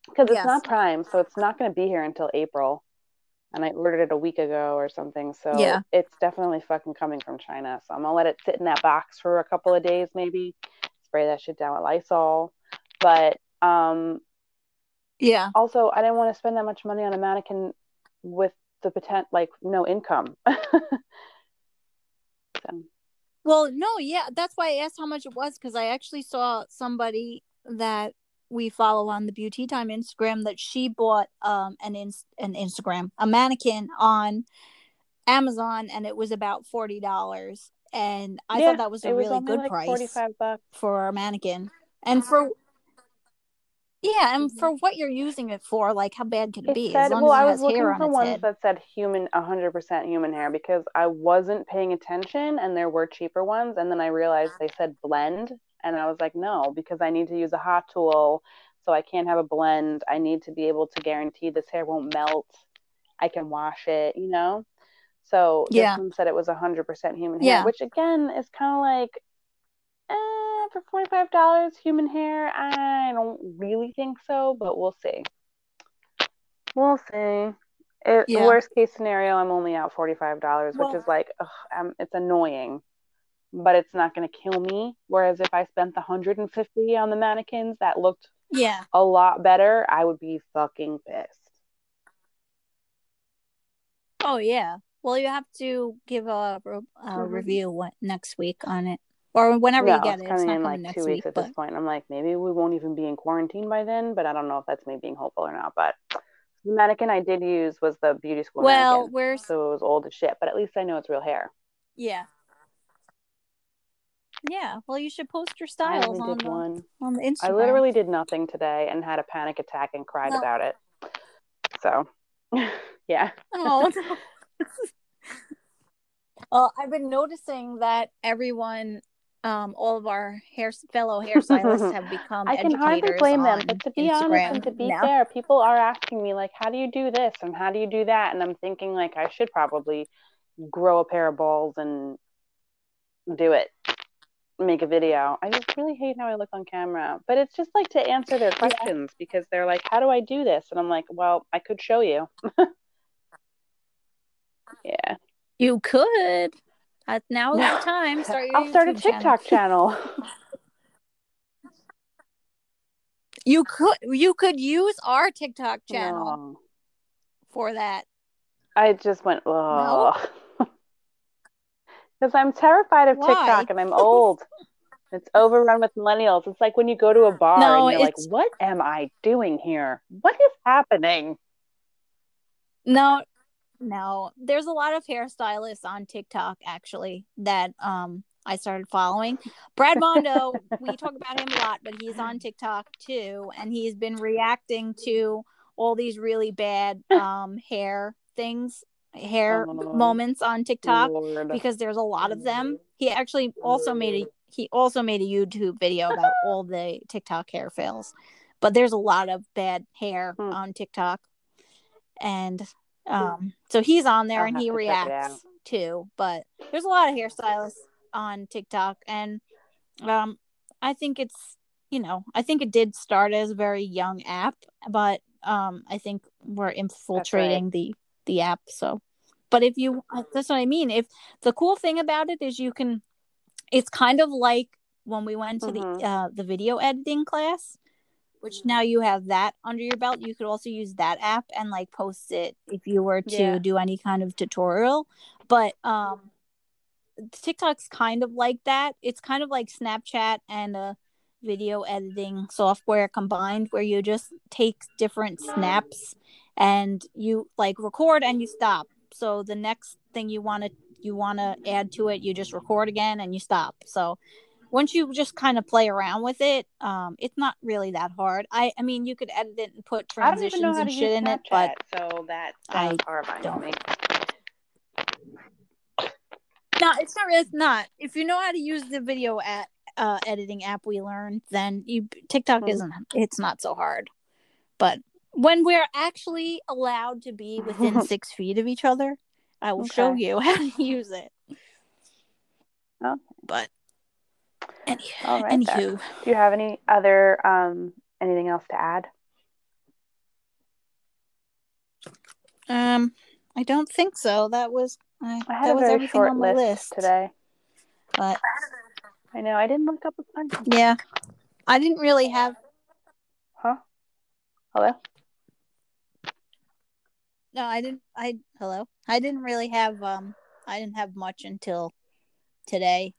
because it's Yes. not Prime, so it's not going to be here until April. And I ordered it a week ago or something, so Yeah. it's definitely fucking coming from China. So I'm gonna let it sit in that box for a couple of days, maybe spray that shit down with Lysol. But um, Yeah. also, I didn't want to spend that much money on a mannequin with the potent like no income. so, Well, no, yeah, that's why I asked how much it was because I actually saw somebody that we follow on the Beauty Time Instagram that she bought um an in- an Instagram a mannequin on Amazon and it was about forty dollars and I yeah, thought that was a was really good like price 45 bucks. for a mannequin and for yeah and Mhm. for what you're using it for like how bad could it, It be said, well, I was looking on for ones head that said human, 100% human hair because I wasn't paying attention and there were cheaper ones. And then I realized they said blend. And I was like, no, because I need to use a hot tool. So I can't have a blend. I need to be able to guarantee this hair won't melt. I can wash it, you know? So this Yeah. one said it was 100% human hair, Yeah. which again is kind of like, for $45 human hair, I don't really think so, but we'll see. We'll see. It, Yeah. Worst case scenario, I'm only out $45, Well- which is like, ugh, um, it's annoying, but it's not going to kill me. Whereas if I spent the 150 on the mannequins that looked yeah a lot better, I would be fucking pissed. oh yeah well you have to give a, a Mhm. review what, next week on it or whenever no, you get it it's coming in coming like two week weeks at but this point. I'm like, maybe we won't even be in quarantine by then, but I don't know if that's me being hopeful or not. But the mannequin I did use was the beauty school well mannequin. we're So it was old as shit, but at least I know it's real hair. yeah yeah well you should post your styles on the, one. on the instagram I literally did nothing today and had a panic attack and cried about it. So, yeah. oh no. well i've been noticing that everyone um all of our hair fellow hairstylists have become I can hardly blame them, but to be Instagram honest and to be now. fair, people are asking me like, "How do you do this?" and "How do you do that?" and I'm thinking like I should probably grow a pair of balls and do it, make a video. I just really hate how I look on camera, but it's just like to answer their questions because they're like, "How do I do this?" and I'm like, "Well, I could show you." yeah. You could. Uh, now is the time. Start your I'll start a TikTok channel. You could you could use our TikTok channel No. for that. I just went, oh. Because I'm terrified of Why? TikTok and I'm old. it's overrun with millennials. It's like when you go to a bar No, and you're like, what am I doing here? What is happening? No, no. There's a lot of hairstylists on TikTok actually that um I started following. Brad Mondo, we talk about him a lot, but he's on TikTok too, and he's been reacting to all these really bad um hair things, hair Oh. moments on TikTok Lord. because there's a lot of them. He actually also made a he also made a YouTube video about all the TikTok hair fails. But there's a lot of bad hair Hmm. on TikTok. And um so he's on there I'll and he to reacts too. But there's a lot of hairstylists on TikTok and um I think it's you know, I think it did start as a very young app, but um I think we're infiltrating the the app so but if you uh, that's what I mean. If the cool thing about it is you can it's kind of like when we went to Mhm. the uh the video editing class which now you have that under your belt you could also use that app and like post it if you were to Yeah. do any kind of tutorial. But um TikTok's kind of like that. It's kind of like Snapchat and a video editing software combined where you just take different snaps and you like record and you stop. So the next thing you want to you want to add to it you just record again and you stop. So once you just kind of play around with it um it's not really that hard i i mean you could edit it and put I don't transitions know how and to shit in it but so that I horrifying don't. me. no it's not it's not if you know how to use the video at uh editing app we learned then you tiktok Mhm. isn't it's not so hard but when we're actually allowed to be within six feet of each other i will show you how to use it Okay. but any, All right. then. anywho Do you have any other um anything else to add? um i don't think so that was I, I had that a was very everything short list, list today. but I know I didn't look up a bunch. yeah i didn't really have Huh? Hello? No, I didn't. I hello. I didn't really have. Um, I didn't have much until today.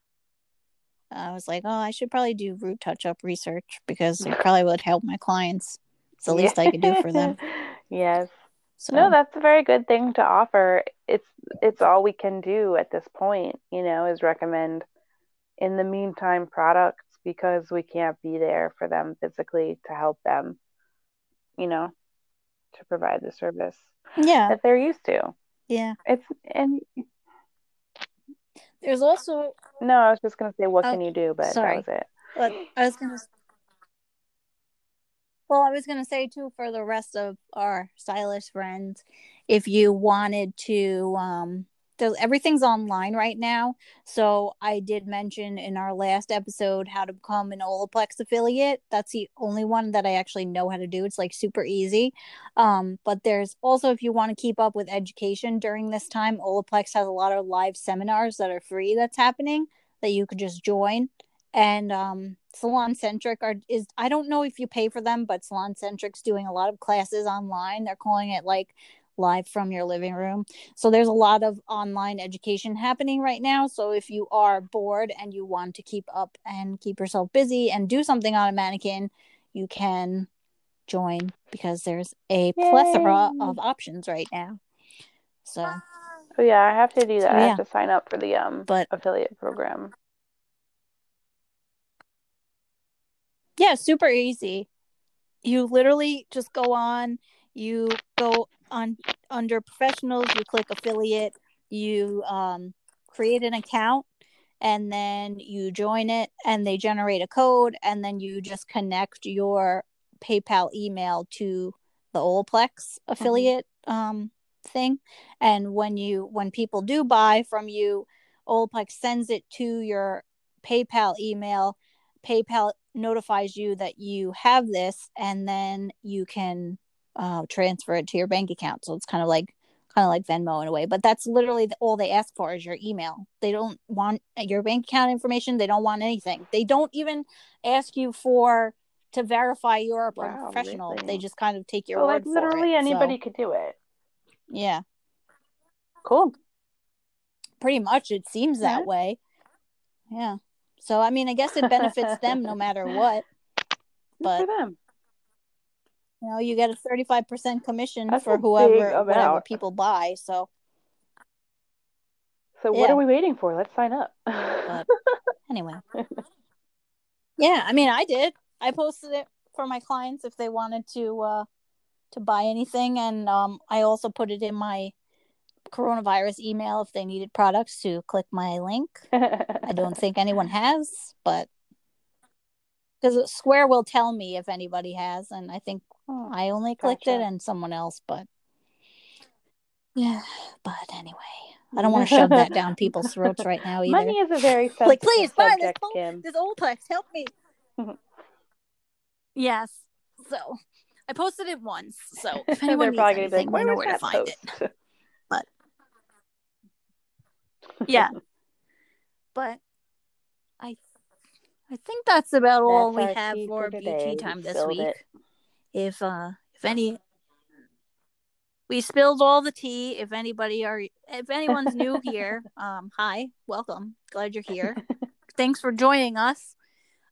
I was like, oh, I should probably do root touch up research because it probably would help my clients. It's the least I could do for them. yes. So No, that's a very good thing to offer. It's it's all we can do at this point, you know, is recommend in the meantime products because we can't be there for them physically to help them, you know, to provide the service yeah, that they're used to. yeah. It's and There's also. no, I was just gonna say what Oh, can you do, but sorry. that was it. But I was gonna. Well, I was gonna say too for the rest of our stylist friends, if you wanted to, um, there's everything's online right now. So I did mention in our last episode how to become an Olaplex affiliate. That's the only one that I actually know how to do. It's like super easy. Um, but there's also if you want to keep up with education during this time, Olaplex has a lot of live seminars that are free that's happening that you could just join and um SalonCentric are is i don't know if you pay for them but SalonCentric's doing a lot of classes online they're calling it like live from your living room so there's a lot of online education happening right now so if you are bored and you want to keep up and keep yourself busy and do something on a mannequin you can join because there's a plethora of options right now so Oh yeah, I have to do that. So, I have to sign up for the um But- affiliate program. Yeah, super easy. You literally just go on, you go on under professionals, you click affiliate, you um create an account and then you join it and they generate a code and then you just connect your PayPal email to the Olaplex affiliate um thing. And when you when people do buy from you Olaplex sends it to your PayPal email. PayPal notifies you that you have this and then you can uh, transfer it to your bank account so it's kind of like kind of like Venmo in a way, but that's literally all they ask for is your email. They don't want your bank account information. They don't want anything. They don't even ask you for to verify you're a Wow, professional. really? They just kind of take your So, word like literally it. anybody So, could do it. yeah, Cool. pretty much it seems that Yeah. way. Yeah. So I mean, I guess it benefits them no matter what. Good But- for them. You know, you get a thirty-five percent commission That's for whoever whatever people buy. So So what Yeah. are we waiting for? Let's sign up. anyway, yeah. I mean, I did. I posted it for my clients if they wanted to uh to buy anything, and um, I also put it in my coronavirus email if they needed products to click my link. I don't think anyone has, but because Square will tell me if anybody has, and I think Oh, I only clicked it and someone else, but yeah. But anyway, I don't want to shove that down people's throats right now either. Money is a very Like, please buy this phone- This Olaplex, help me. yes. So I posted it once, so if anyone needs anything, "Where know where to find it. But Yeah. But I I think that's about all we have for today. time this week. it. If uh if any we spilled all the tea. If anybody are if anyone's new here, um hi, welcome. Glad you're here. Thanks for joining us.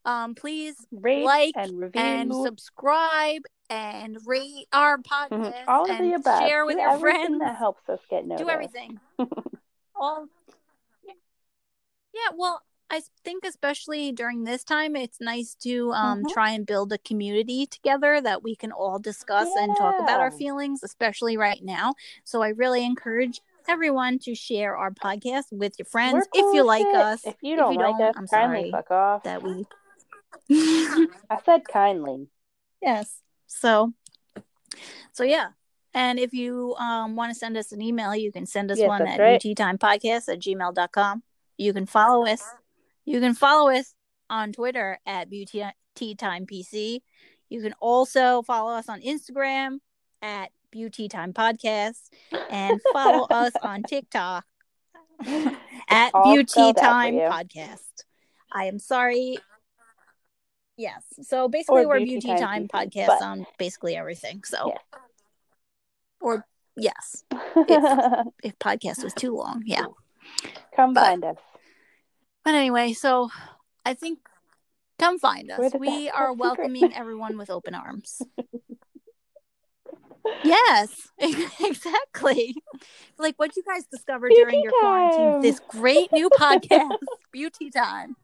Um please Rate like and review and subscribe and rate our podcast all of the above. share with Do your friends. that helps us get noticed. Do everything. all Yeah, well, I think especially during this time it's nice to um Mhm. try and build a community together that we can all discuss and talk about our feelings, especially right now. So I really encourage everyone to share our podcast with your friends We're if you like us. If you don't if you like us, I'm kindly sorry fuck off. that we I said kindly. Yes. So, so yeah. And if you um, want to send us an email, you can send us Yes, one at right. uttimepodcast at gmail.com. You can follow us. You can follow us on Twitter at BeautyTimePC. You can also follow us on Instagram at Beauty Time Podcast and follow us on TikTok at Beauty spelled out for Time. Podcast. I am sorry. Yes. So basically, Or we're Beauty Beauty Time Time Podcast but- on basically everything. So, Yeah. or yes, if podcast was too long, yeah. Come But- find us. But anyway, so I think come find us. We are welcoming everyone with open arms. Yes, exactly. Like what you guys discovered during Beauty your quarantine, this great new podcast, Beauty Time.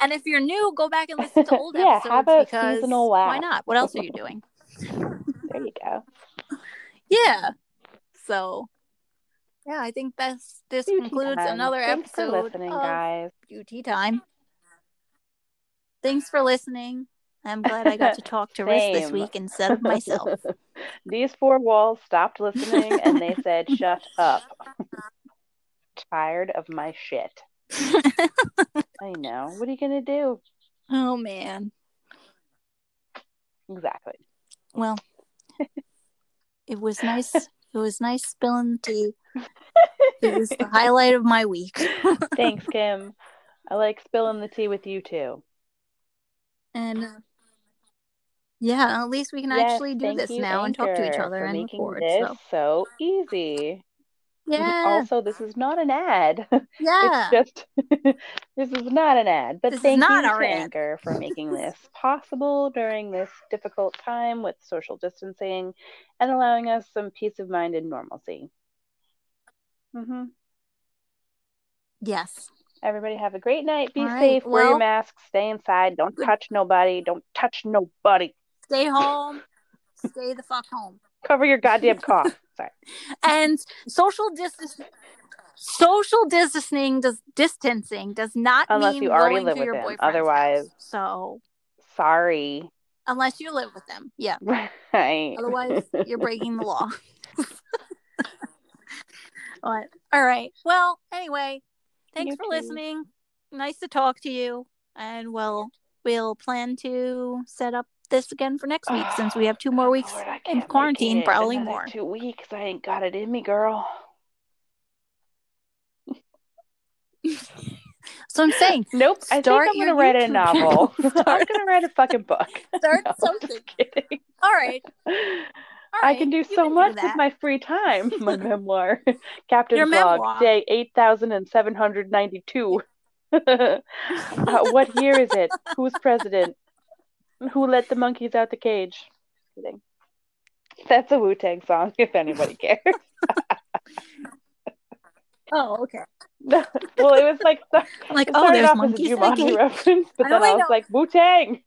and if you're new, go back and listen to old Yeah, episodes have a because seasonal why not? What else are you doing? There you go. Yeah. So, yeah, I think that's this Beauty concludes time. another Thanks for episode listening, of guys. Beauty Time. Thanks for listening. I'm glad I got to talk to Riz this week instead of myself. These four walls stopped listening and they said, "Shut up." Tired of my shit. I know. What are you gonna do? oh man. Exactly. Well, it was nice. It was nice spilling tea. It was the highlight of my week. Thanks, Kim. I like spilling the tea with you too. and uh, yeah, at least we can Yes, actually do this you, now and talk to each other and record. this So so easy. Yeah, Also, this is not an ad. yeah. It's just this is not an ad, but This is thank not you to ad. Anchor for making this possible during this difficult time with social distancing and allowing us some peace of mind and normalcy. hmm Yes. Everybody have a great night. Be All right, safe. Wear your well- masks. Stay inside. Don't touch nobody. Don't touch nobody. Stay home. Stay the fuck home. Cover your goddamn cough. Sorry. And social distance. Social distancing does distancing does not Unless mean you already live with your them. Otherwise- house. So Sorry. unless you live with them, yeah. Right. Otherwise, you're breaking the law. all right. Well, anyway, thanks You for too. listening. Nice to talk to you, and we'll we'll plan to set up this again for next week since we have two more weeks Lord, in quarantine, probably more. Two weeks. I ain't got it in me, girl. So I'm saying, Nope. I think Start I'm gonna write a novel. channel. I'm gonna write a fucking book. start No, something. kidding. All right, all I can do you so can much with my free time. My memoir, Captain's Your Log, memoir. day eight thousand and seven hundred ninety-two. uh, what year is it? Who's president? Who let the monkeys out the cage? Just kidding. That's a Wu Tang song, if anybody cares. Oh, okay. well, it was like I'm like, oh, there's as a monkeys the Jumanji reference, but I then I was know- like Wu Tang.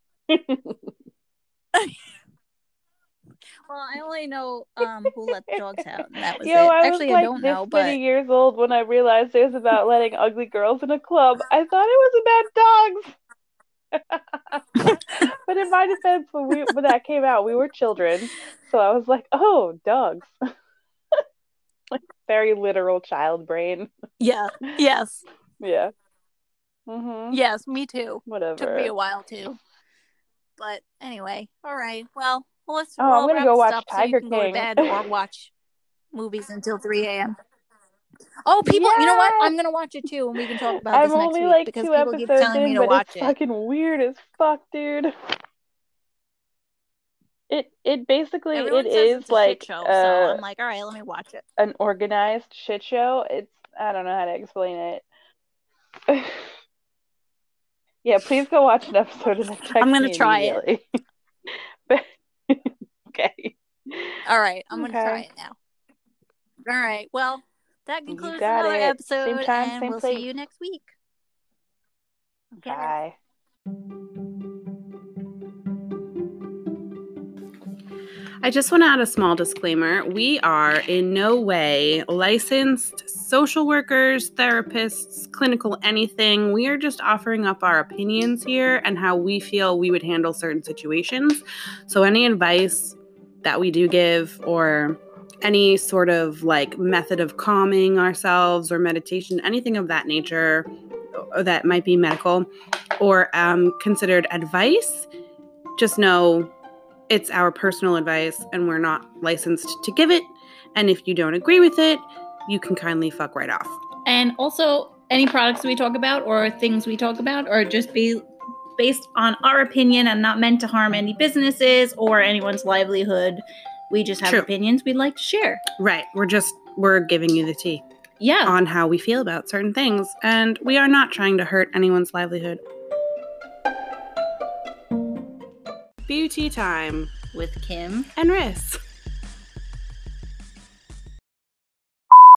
Well, I only know um who let the dogs out, and that was Yo, it. I Actually, was like I don't this know, many but years old when I realized it was about letting ugly girls in a club. I thought it was about dogs. but in my defense, when we when that came out, we were children, so I was like, "Oh, dogs!" like very literal child brain. yeah, yes, Yeah. Mhm. yes, me too. Whatever. Took me a while too, but anyway, all right. Well, well let's. Oh, I'm gonna go watch so Tiger you can go to bed or watch movies until three a.m. Oh, people! You know what? I'm gonna watch it too, and we can talk about I'm this next only week like because two people keep episodes telling me in, to but watch it's it. fucking weird as fuck, dude. It it basically Everyone it is like shit show, uh, so I'm like, all right, let me watch it. an organized shit show. It's I don't know how to explain it. yeah, please go watch an episode of the. I'm gonna try it. okay. All right, I'm gonna try it now. All right. Well, that You concludes got another it. episode, Same time, and same we'll place. see you next week. Okay. Bye. I just want to add a small disclaimer. We are in no way licensed social workers, therapists, clinical anything. We are just offering up our opinions here and how we feel we would handle certain situations. So, any advice that we do give or any sort of like method of calming ourselves or meditation, anything of that nature that might be medical or um, considered advice, just know it's our personal advice and we're not licensed to give it. And if you don't agree with it, you can kindly fuck right off. And also, any products we talk about or things we talk about are just be based on our opinion and not meant to harm any businesses or anyone's livelihood. We just have True. opinions we'd like to share. Right. We're just, we're giving you the tea Yeah. on how we feel about certain things. And we are not trying to hurt anyone's livelihood. Beauty time With Kim. and Riss.